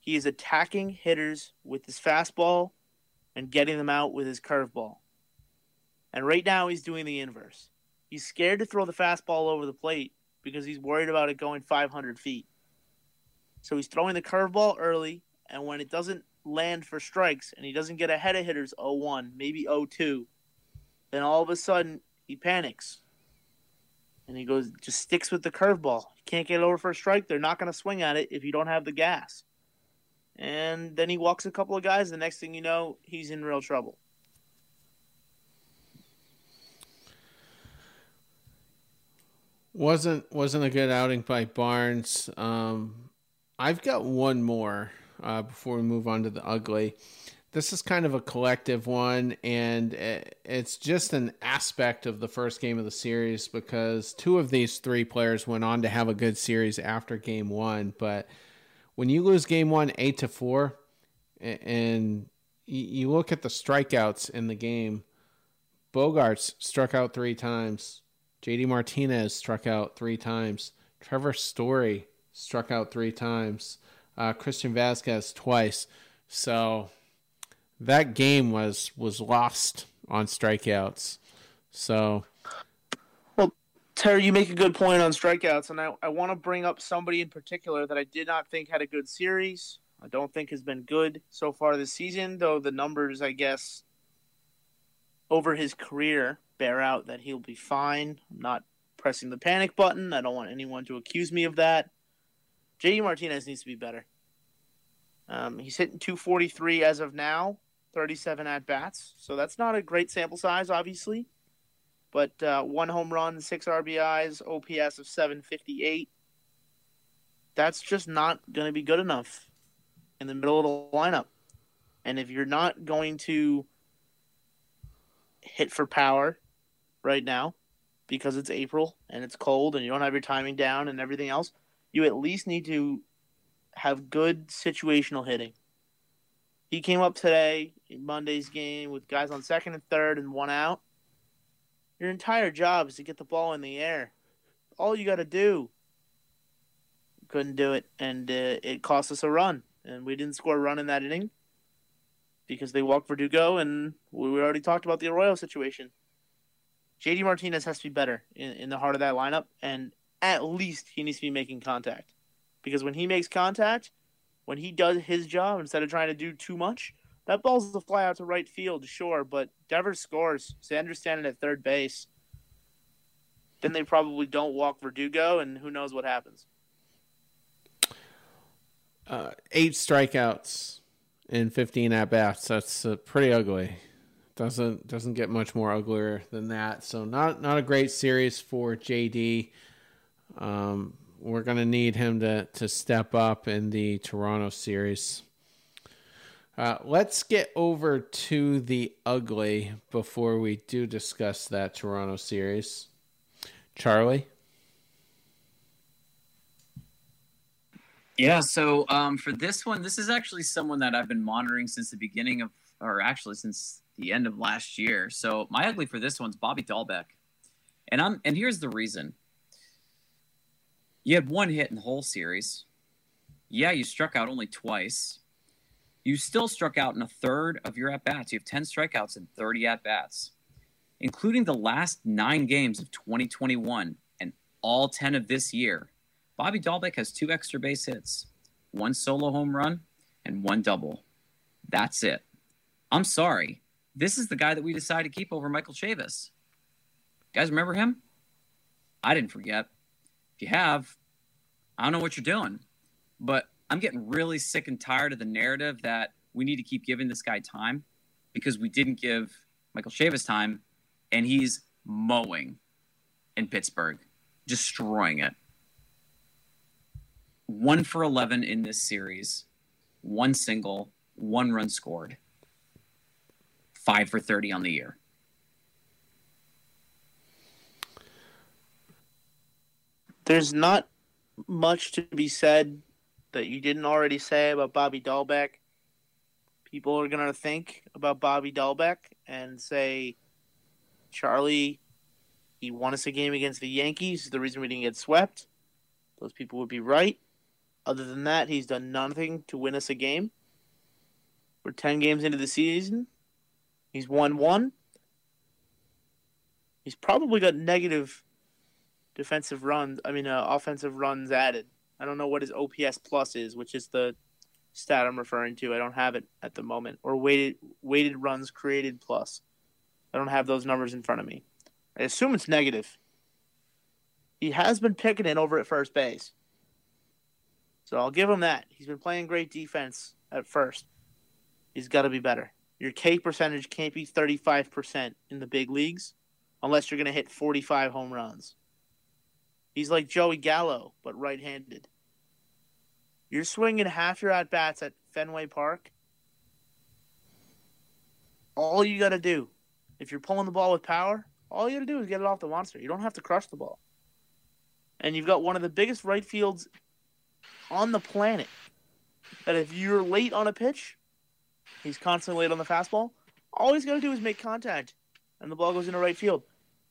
he is attacking hitters with his fastball and getting them out with his curveball. And right now he's doing the inverse. He's scared to throw the fastball over the plate because he's worried about it going 500 feet. So he's throwing the curveball early and when it doesn't land for strikes and he doesn't get ahead of hitters 0-1, maybe 0-2, then all of a sudden he panics. And he goes just sticks with the curveball. He can't get over for a strike. They're not going to swing at it if you don't have the gas. And then he walks a couple of guys. The next thing you know, he's in real trouble. Wasn't wasn't a good outing by Barnes. Um, I've got one more uh, before we move on to the ugly. This is kind of a collective one, and it's just an aspect of the first game of the series because two of these three players went on to have a good series after game one. But when you lose game one eight to four, and you look at the strikeouts in the game, Bogaerts struck out three times. JD Martinez struck out three times. Trevor Story struck out three times uh, Christian Vasquez twice. So that game was was lost on strikeouts. So Terry, you make a good point on strikeouts, and I, I want to bring up somebody in particular that I did not think had a good series. I don't think has been good so far this season, though the numbers, I guess, over his career bear out that he'll be fine. I'm not pressing the panic button. I don't want anyone to accuse me of that. JD Martinez needs to be better. Um, he's hitting 243 as of now, 37 at bats. So that's not a great sample size, obviously. But uh, one home run, six RBIs, OPS of 758. That's just not going to be good enough in the middle of the lineup. And if you're not going to hit for power right now because it's April and it's cold and you don't have your timing down and everything else, you at least need to have good situational hitting. He came up today Monday's game with guys on second and third and one out. Your entire job is to get the ball in the air. All you got to do. Couldn't do it, and uh, it cost us a run. And we didn't score a run in that inning because they walked Verdugo, and we already talked about the Arroyo situation. JD Martinez has to be better in, in the heart of that lineup, and at least he needs to be making contact. Because when he makes contact, when he does his job instead of trying to do too much, that ball's a fly out to right field, sure, but Devers scores. Sanders standing at third base. Then they probably don't walk Verdugo, and who knows what happens. Uh, eight strikeouts in 15 at bats. That's uh, pretty ugly. Doesn't doesn't get much more uglier than that. So not not a great series for JD. Um, we're going to need him to, to step up in the Toronto series. Uh, let's get over to the ugly before we do discuss that Toronto series. Charlie? Yeah, so um, for this one, this is actually someone that I've been monitoring since the beginning of, or actually since the end of last year. So my ugly for this one's Bobby Dalbec, and I'm and here's the reason. You had one hit in the whole series. Yeah, you struck out only twice. You still struck out in a third of your at bats. You have 10 strikeouts and 30 at bats, including the last nine games of 2021 and all 10 of this year. Bobby Dalbec has two extra base hits, one solo home run, and one double. That's it. I'm sorry. This is the guy that we decided to keep over Michael Chavis. You guys remember him? I didn't forget. If you have, I don't know what you're doing. But I'm getting really sick and tired of the narrative that we need to keep giving this guy time because we didn't give Michael Chavis time and he's mowing in Pittsburgh, destroying it. One for 11 in this series, one single, one run scored, five for 30 on the year. There's not much to be said that you didn't already say about Bobby Dalbec. People are going to think about Bobby Dalbec and say, Charlie, he won us a game against the Yankees. The reason we didn't get swept. Those people would be right. Other than that, he's done nothing to win us a game. We're 10 games into the season. He's won one. He's probably got negative defensive runs, I mean, uh, offensive runs added. I don't know what his OPS plus is, which is the stat I'm referring to. I don't have it at the moment. Or weighted weighted runs created plus. I don't have those numbers in front of me. I assume it's negative. He has been picking it over at first base. So I'll give him that. He's been playing great defense at first. He's got to be better. Your K percentage can't be 35% in the big leagues unless you're going to hit 45 home runs. He's like Joey Gallo, but right handed. You're swinging half your at bats at Fenway Park. All you got to do, if you're pulling the ball with power, all you got to do is get it off the monster. You don't have to crush the ball. And you've got one of the biggest right fields on the planet. That if you're late on a pitch, he's constantly late on the fastball. All he's got to do is make contact, and the ball goes into right field.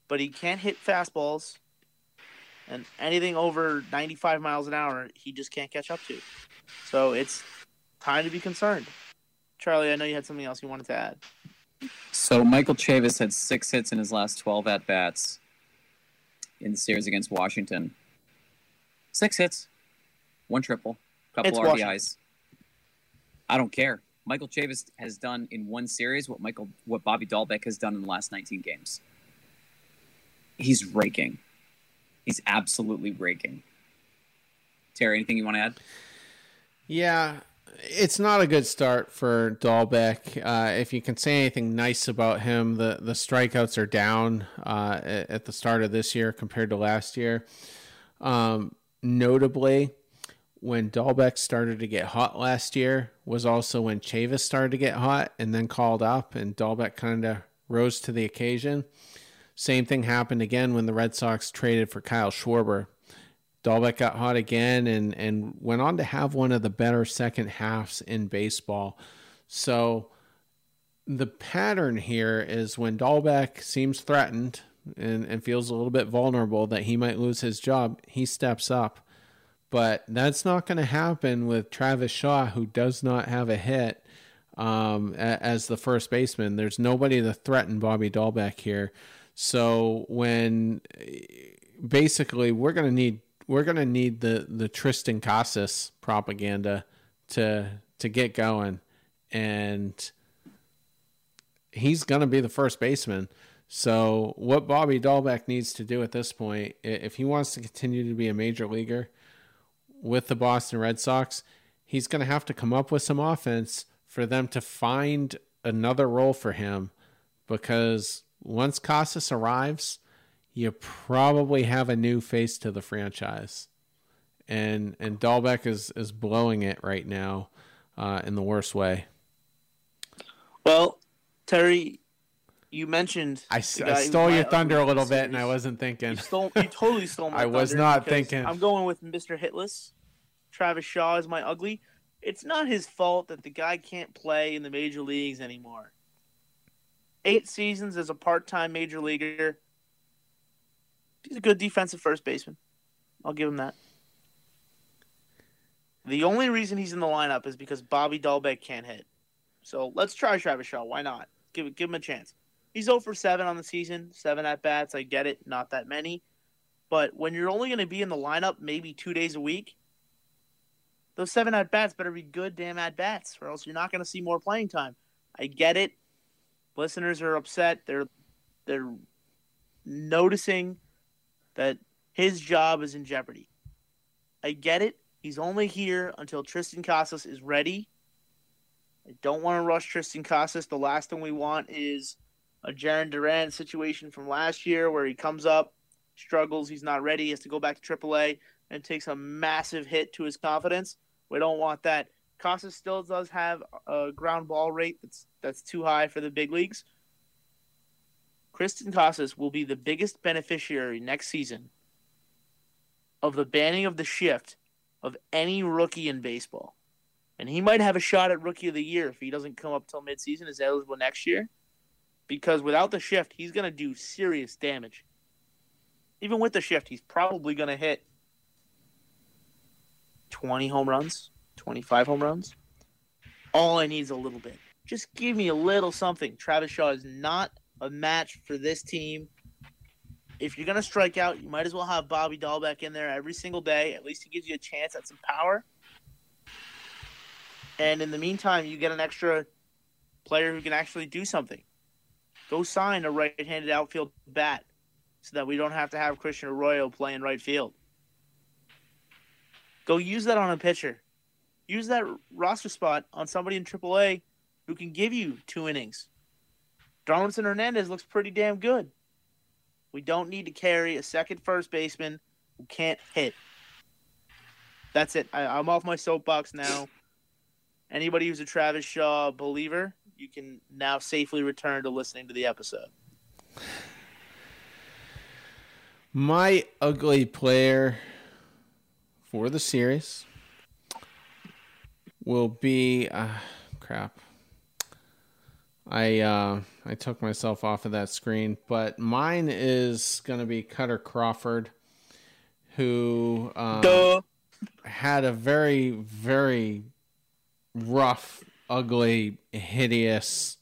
But he can't hit fastballs and anything over 95 miles an hour, he just can't catch up to. So it's time to be concerned. Charlie, I know you had something else you wanted to add. So Michael Chavis had six hits in his last 12 at bats in the series against Washington. Six hits, one triple, couple It's RBIs. Washington. I don't care. Michael Chavis has done in one series what Michael what Bobby Dalbec has done in the last 19 games. He's raking. He's absolutely breaking. Terry, anything you want to add? Yeah, it's not a good start for Dalbec. Uh, if you can say anything nice about him, the, the strikeouts are down uh, at, the start of this year compared to last year. Um, notably, when Dalbec started to get hot last year was also when Chavis started to get hot and then called up, and Dalbec kind of rose to the occasion. Same thing happened again when the Red Sox traded for Kyle Schwarber. Dalbec got hot again and, and went on to have one of the better second halves in baseball. So the pattern here is when Dalbec seems threatened and, and feels a little bit vulnerable that he might lose his job, he steps up. But that's not going to happen with Travis Shaw, who does not have a hit um, as the first baseman. There's nobody to threaten Bobby Dalbec here. So when basically we're gonna need we're gonna need the the Triston Casas propaganda to to get going, and he's gonna be the first baseman. So what Bobby Dalbec needs to do at this point, if he wants to continue to be a major leaguer with the Boston Red Sox, he's gonna have to come up with some offense for them to find another role for him because once Casas arrives, you probably have a new face to the franchise. And and Dalbec is is blowing it right now uh, in the worst way. Well, Terry, you mentioned I, I stole your thunder a little the bit, and I wasn't thinking. You stole. You totally stole my. I was not thinking. I'm going with Mr. Hitless. Travis Shaw is my ugly. It's not his fault that the guy can't play in the major leagues anymore. Eight seasons as a part time major leaguer. He's a good defensive first baseman. I'll give him that. The only reason he's in the lineup is because Bobby Dalbec can't hit. So let's try Travis Shaw. Why not? Give give him a chance. He's 0 for 7 on the season, seven at bats. I get it, not that many. But when you're only going to be in the lineup maybe two days a week, those seven at bats better be good damn at bats, or else you're not going to see more playing time. I get it. Listeners are upset. They're they're noticing that his job is in jeopardy. I get it. He's only here until Triston Casas is ready. I don't want to rush Triston Casas. The last thing we want is a Jarren Duran situation from last year where he comes up, struggles, he's not ready, he has to go back to AAA and takes a massive hit to his confidence. We don't want that. Casas still does have a ground ball rate that's that's too high for the big leagues. Triston Casas will be the biggest beneficiary next season of the banning of the shift of any rookie in baseball. And he might have a shot at rookie of the year if he doesn't come up till midseason, is eligible next year. Because without the shift, he's going to do serious damage. Even with the shift, he's probably going to hit 20 home runs, 25 home runs. All I need is a little bit. Just give me a little something. Travis Shaw is not a match for this team. If you're going to strike out, you might as well have Bobby Dalbec in there every single day. At least he gives you a chance at some power. And in the meantime, you get an extra player who can actually do something. Go sign a right handed outfield bat so that we don't have to have Christian Arroyo play in right field. Go use that on a pitcher. Use that roster spot on somebody in AAA who can give you two innings. Darwinzon Hernandez looks pretty damn good. We don't need to carry a second first baseman who can't hit. That's it. I, I'm off my soapbox now. Anybody who's a Travis Shaw believer, you can now safely return to listening to the episode. My ugly player for the series will be uh, crap. I uh, I took myself off of that screen, but mine is going to be Kutter Crawford, who uh, had a very very rough, ugly, hideous,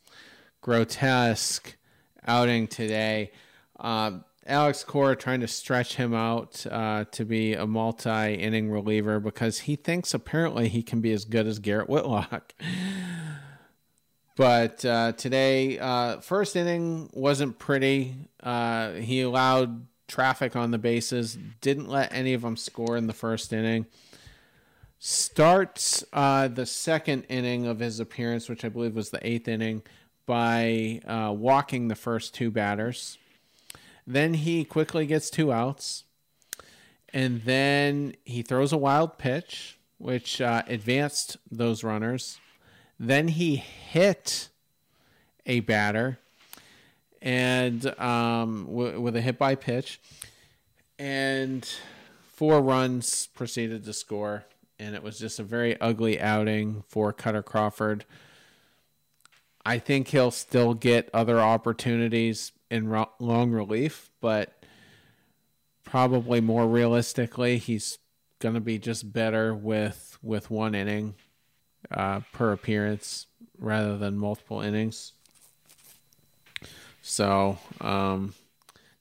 grotesque outing today. Uh, Alex Cora trying to stretch him out uh, to be a multi inning reliever because he thinks apparently he can be as good as Garrett Whitlock. but uh, today, uh, first inning wasn't pretty. Uh, he allowed traffic on the bases, didn't let any of them score in the first inning. Starts uh, the second inning of his appearance, which I believe was the eighth inning, by uh, walking the first two batters then he quickly gets two outs. And then he throws a wild pitch, which uh, advanced those runners. Then he hit a batter and um, w- with a hit by pitch. And four runs proceeded to score. And it was just a very ugly outing for Kutter Crawford. I think he'll still get other opportunities in ro- long relief, but probably more realistically, he's going to be just better with with one inning uh, per appearance rather than multiple innings. So, um,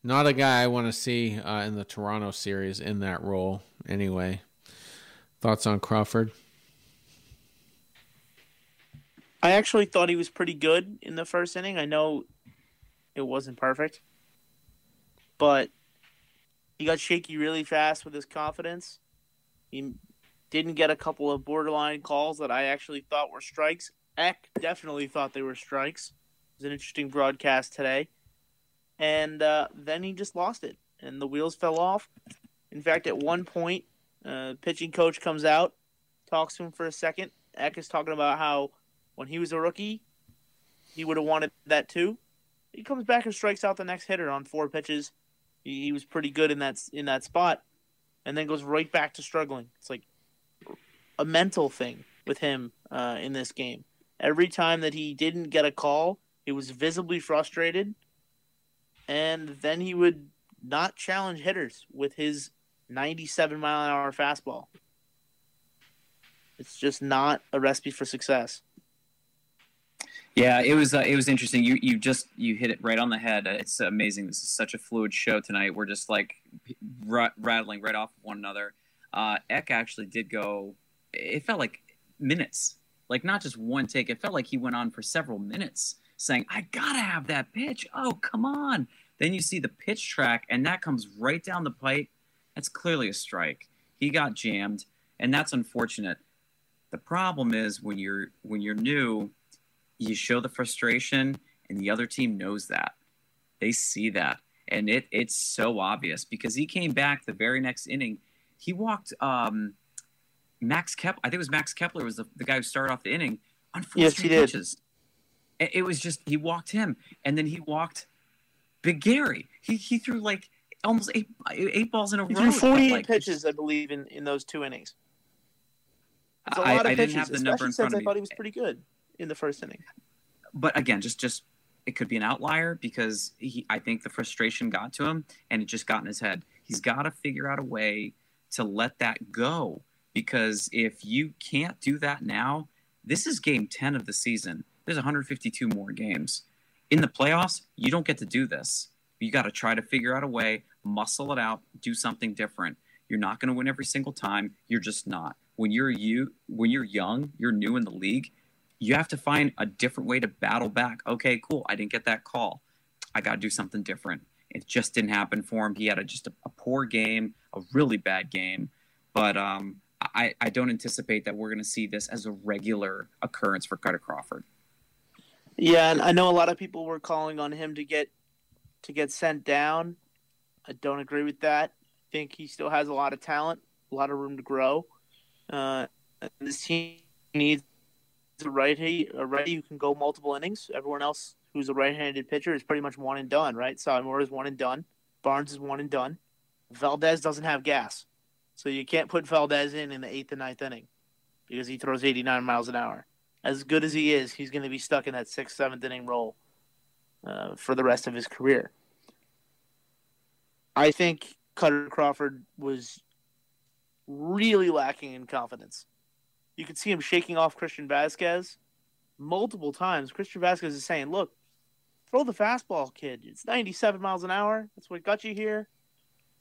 not a guy I want to see uh, in the Toronto series in that role. Anyway, thoughts on Crawford? I actually thought he was pretty good in the first inning. I know it wasn't perfect, but he got shaky really fast with his confidence. He didn't get a couple of borderline calls that I actually thought were strikes. Eck definitely thought they were strikes. It was an interesting broadcast today. And uh, then he just lost it, and the wheels fell off. In fact, at one point, uh, pitching coach comes out, talks to him for a second. Eck is talking about how when he was a rookie, he would have wanted that too. He comes back and strikes out the next hitter on four pitches. He, he was pretty good in that in that spot, and then goes right back to struggling. It's like a mental thing with him uh, in this game. Every time that he didn't get a call, he was visibly frustrated, and then he would not challenge hitters with his 97 mile an hour fastball. It's just not a recipe for success. Yeah, it was uh, it was interesting. You you just you hit it right on the head. It's amazing. This is such a fluid show tonight. We're just like r- rattling right off of one another. Uh, Eck actually did go. It felt like minutes, like not just one take. It felt like he went on for several minutes, saying, "I gotta have that pitch." Oh, come on! Then you see the pitch track, and that comes right down the pipe. That's clearly a strike. He got jammed, and that's unfortunate. The problem is when you're when you're new you show the frustration and the other team knows that. They see that. And it it's so obvious because he came back the very next inning. He walked um max kepler i think it was max kepler was the, the guy who started off the inning on four yes, he did. pitches. It, was just he walked him and then he walked big gary. He, he threw like almost eight eight balls in a He row. Threw 48 like, pitches, I believe, in, in those two innings. It's a I- lot I of didn't pitches, have the number in since front of I thought he was pretty good in the first inning. but again, just just it could be an outlier because he, I think the frustration got to him and it just got in his head. He's got to figure out a way to let that go because if you can't do that now, this is game 10 of the season. There's 152 more games. In the playoffs, you don't get to do this. You got to try to figure out a way, muscle it out, do something different. You're not going to win every single time. You're just not. When you're you, when you're young, you're new in the league you have to find a different way to battle back. Okay, cool. I didn't get that call. I got to do something different. It just didn't happen for him. He had a, just a, a poor game, a really bad game. But um, I, I don't anticipate that we're going to see this as a regular occurrence for Carter Crawford. Yeah, and I know a lot of people were calling on him to get to get sent down. I don't agree with that. I think he still has a lot of talent, a lot of room to grow. Uh, this team needs a righty, a righty who can go multiple innings. Everyone else who's a right-handed pitcher is pretty much one and done, right? Salmore is one and done. Barnes is one and done. Valdez doesn't have gas, so you can't put Valdez in in the eighth and ninth inning because he throws 89 miles an hour. As good as he is, he's going to be stuck in that sixth, seventh inning role uh, for the rest of his career. I think Kutter Crawford was really lacking in confidence. You could see him shaking off Christian Vázquez multiple times. Christian Vázquez is saying, "Look, throw the fastball, kid. It's 97 miles an hour. That's what got you here."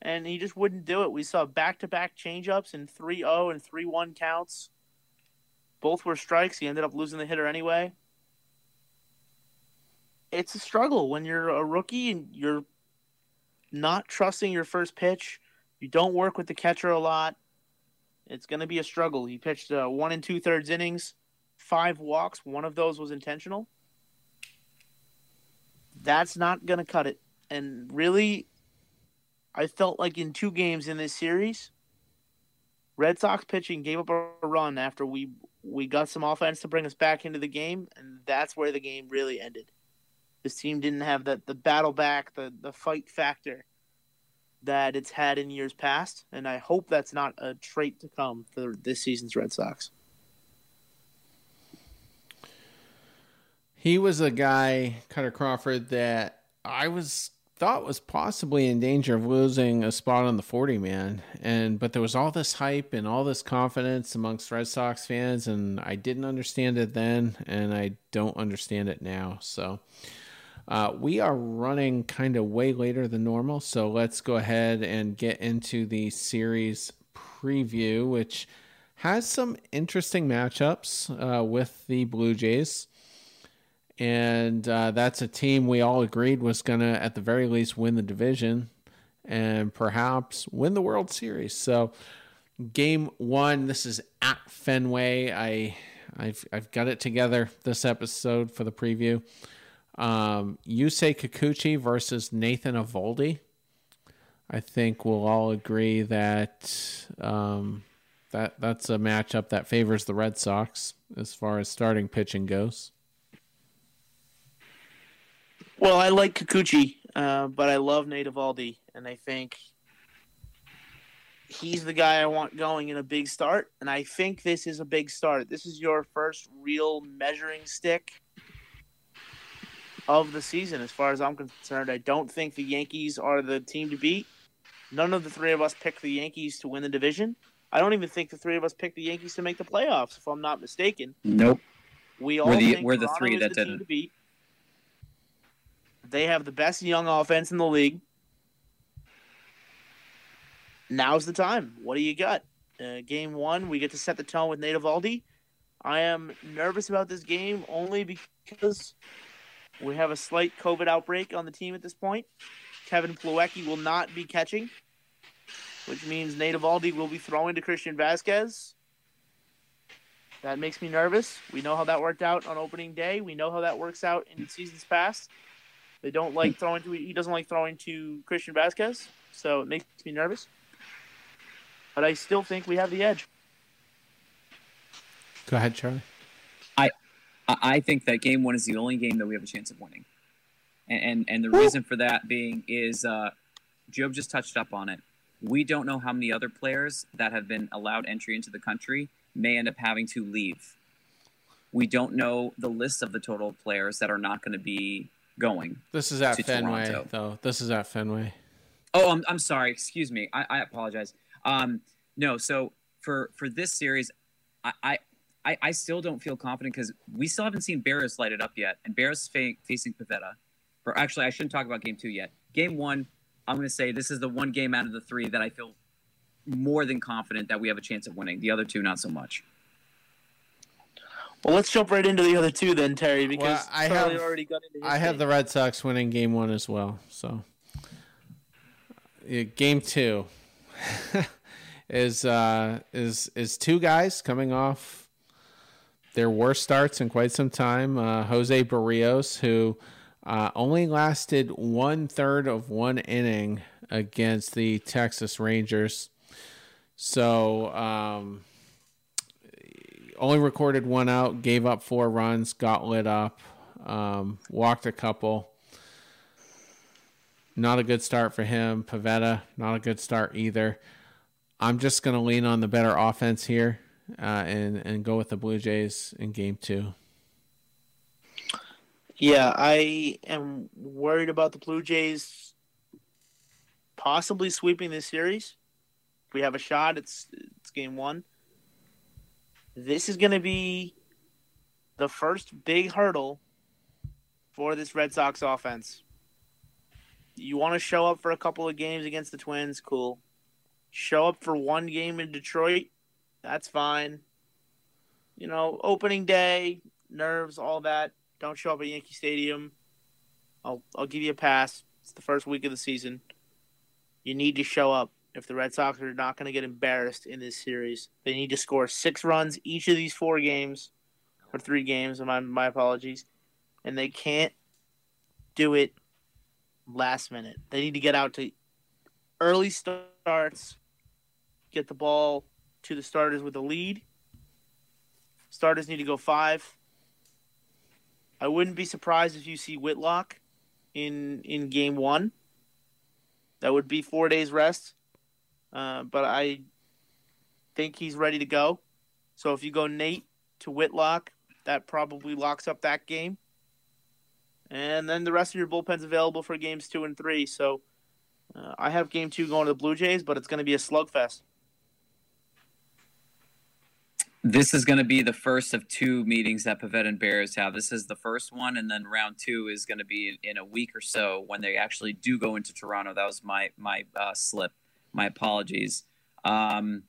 And he just wouldn't do it. We saw back-to-back changeups in 3-0 and 3-1 counts. Both were strikes. He ended up losing the hitter anyway. It's a struggle when you're a rookie and you're not trusting your first pitch. You don't work with the catcher a lot. It's going to be a struggle. He pitched uh, one and two thirds innings, five walks. One of those was intentional. That's not going to cut it. And really, I felt like in two games in this series, Red Sox pitching gave up a run after we we got some offense to bring us back into the game, and that's where the game really ended. This team didn't have the, the battle back, the, the fight factor that it's had in years past, and I hope that's not a trait to come for this season's Red Sox. He was a guy, Kutter Crawford, that I was thought was possibly in danger of losing a spot on the 40 man and but there was all this hype and all this confidence amongst Red Sox fans and I didn't understand it then and I don't understand it now so uh, we are running kind of way later than normal so let's go ahead and get into the series preview which has some interesting matchups uh, with the Blue Jays and uh, that's a team we all agreed was going to, at the very least, win the division and perhaps win the World Series. So, game one, this is at Fenway. I, I've, I've got it together this episode for the preview. Um, Yusei Kikuchi versus Nathan Eovaldi. I think we'll all agree that um, that that's a matchup that favors the Red Sox as far as starting pitching goes. Well, I like Kikuchi, uh, but I love Nate Eovaldi, and I think he's the guy I want going in a big start, and I think this is a big start. This is your first real measuring stick of the season, as far as I'm concerned. I don't think the Yankees are the team to beat. None of the three of us picked the Yankees to win the division. I don't even think the three of us picked the Yankees to make the playoffs, if I'm not mistaken. Nope. We all We're the- think we're the three that the didn't. to beat. They have the best young offense in the league. Now's the time. What do you got? Uh, game one, we get to set the tone with Nate Eovaldi. I am nervous about this game only because we have a slight COVID outbreak on the team at this point. Kevin Plawecki will not be catching, which means Nate Eovaldi will be throwing to Christian Vázquez. That makes me nervous. We know how that worked out on opening day. We know how that works out in seasons past. They don't like throwing to he doesn't like throwing to Christian Vázquez, so it makes me nervous. But I still think we have the edge. Go ahead, Charlie. I, think that game one is the only game that we have a chance of winning, and and, and the reason for that being is uh, Job just touched up on it. We don't know how many other players that have been allowed entry into the country may end up having to leave. We don't know the list of the total players that are not going to be going. This is at To Fenway, Toronto. though. This is at Fenway. Oh, I'm, I'm sorry. Excuse me. I, I apologize. Um, no, so for for this series, I I, I, I still don't feel confident because we still haven't seen Berrios light it up yet, and Berrios fa- facing Pivetta. Or actually, I shouldn't talk about game two yet. Game one, I'm going to say this is the one game out of the three that I feel more than confident that we have a chance of winning. The other two, not so much. Well, let's jump right into the other two then, Terry, because Well, I Charlie have- already got into his I have game. the Red Sox winning game one as well. So, Yeah, game two is uh, is is two guys coming off their worst starts in quite some time. Uh, Jose Berrios, who uh, only lasted one third of one inning against the Texas Rangers. So, um, only recorded one out, gave up four runs, got lit up, um, walked a couple. Not a good start for him. Pivetta, not a good start either. I'm just going to lean on the better offense here uh, and and go with the Blue Jays in game two. Yeah, I am worried about the Blue Jays possibly sweeping this series. If we have a shot, it's it's game one. This is going to be the first big hurdle for this Red Sox offense. You want to show up for a couple of games against the Twins, cool. Show up for one game in Detroit, that's fine. You know, opening day, nerves, all that. Don't show up at Yankee Stadium. I'll I'll give you a pass. It's the first week of the season. You need to show up. If the Red Sox are not going to get embarrassed in this series, they need to score six runs each of these four games, or three games. My my apologies, and they can't do it last minute. They need to get out to early starts, get the ball to the starters with a lead. Starters need to go five. I wouldn't be surprised if you see Whitlock in in game one. That would be four days rest, uh, but I think he's ready to go. So if you go Nate to Whitlock, that probably locks up that game. And then the rest of your bullpen's available for games two and three. So uh, I have game two going to the Blue Jays, but it's going to be a slugfest. This is going to be the first of two meetings that Pivetta and Bears have. This is the first one, and then round two is going to be in, in a week or so when they actually do go into Toronto. That was my my uh, slip. My apologies. Um,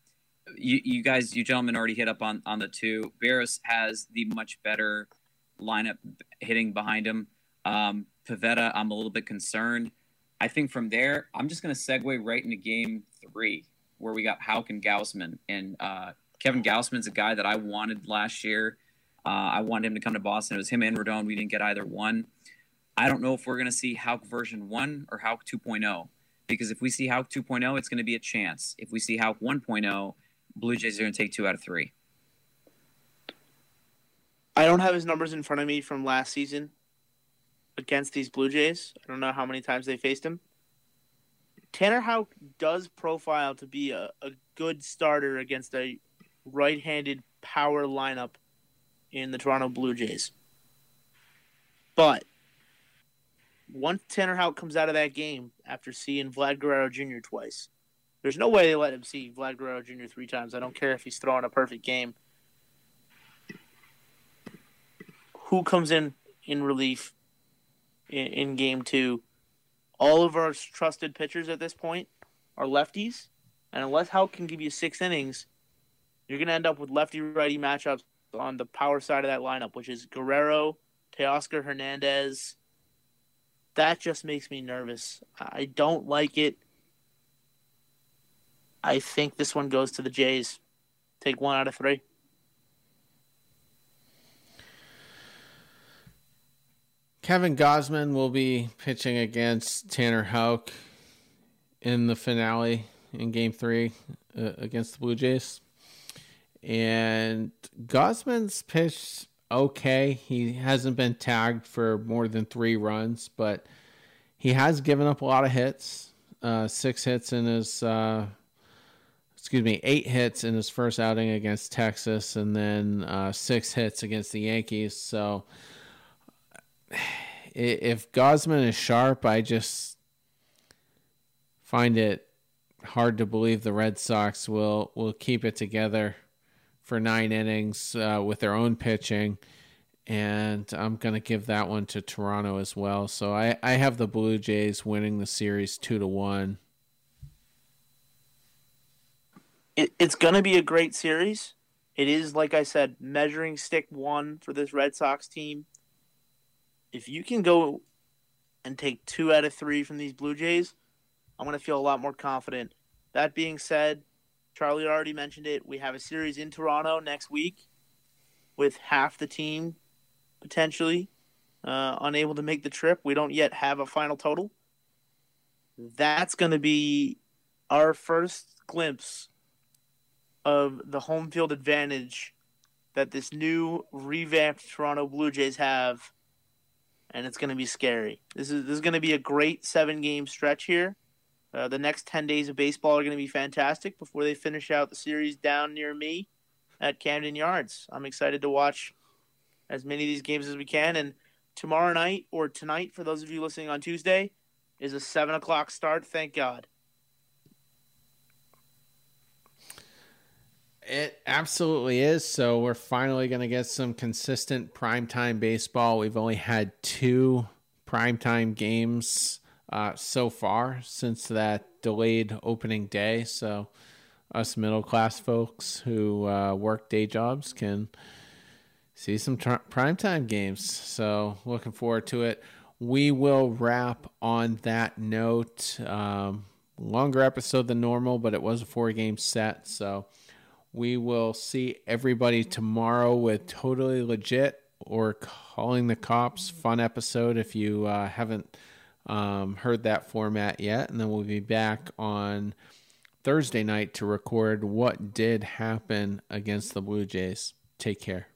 you, you guys, you gentlemen, already hit up on on the two. Bears has the much better lineup hitting behind him. Um, Pivetta, I'm a little bit concerned. I think from there, I'm just going to segue right into game three, where we got Houck and Gausman. And uh, Kevin Gausman's a guy that I wanted last year. Uh, I wanted him to come to Boston. It was him and Rodon. We didn't get either one. I don't know if we're going to see Houck version 1 or Houck 2.0. Because if we see Houck 2.0, it's going to be a chance. If we see Houck 1.0, Blue Jays are going to take two out of three. I don't have his numbers in front of me from last season against these Blue Jays. I don't know how many times they faced him. Tanner Houck does profile to be a, a good starter against a right-handed power lineup in the Toronto Blue Jays. But once Tanner Houck comes out of that game after seeing Vlad Guerrero Jr. twice, there's no way they let him see Vlad Guerrero Jr. three times. I don't care if he's throwing a perfect game. Who comes in in relief in, in game two? All of our trusted pitchers at this point are lefties, and unless Houck can give you six innings, you're going to end up with lefty righty matchups on the power side of that lineup, which is Guerrero, Teoscar Hernandez. That just makes me nervous. I don't like it. I think this one goes to the Jays. Take one out of three. Kevin Gausman will be pitching against Tanner Houck in the finale in Game Three uh, against the Blue Jays, and Gausman's pitched okay. He hasn't been tagged for more than three runs, but he has given up a lot of hits. Uh, six hits in his uh, excuse me, eight hits in his first outing against Texas, and then uh, six hits against the Yankees. So if Gosman is sharp, I just find it hard to believe the Red Sox will will keep it together for nine innings uh, with their own pitching. And I'm going to give that one to Toronto as well. So I, I have the Blue Jays winning the series two to one. it, it's going to be a great series. It is, like I said, measuring stick one for this Red Sox team. If you can go and take two out of three from these Blue Jays, I'm going to feel a lot more confident. That being said, Charlie already mentioned it. We have a series in Toronto next week with half the team potentially uh, unable to make the trip. We don't yet have a final total. That's going to be our first glimpse of the home field advantage that this new revamped Toronto Blue Jays have, and it's going to be scary. This is this is going to be a great seven game stretch here. Uh, the next ten days of baseball are going to be fantastic before they finish out the series down near me at Camden Yards. I'm excited to watch as many of these games as we can. And tomorrow night or tonight, for those of you listening on Tuesday, is a seven o'clock start. Thank God. It absolutely is. So we're finally going to get some consistent primetime baseball. We've only had two primetime games uh, so far since that delayed opening day. So us middle class folks who uh, work day jobs can see some tr- primetime games. So looking forward to it. We will wrap on that note. Um, longer episode than normal, but it was a four game set. So we will see everybody tomorrow with Totally Legit or Calling the Cops. Fun episode if you uh, haven't um, heard that format yet. And then we'll be back on Thursday night to record what did happen against the Blue Jays. Take care.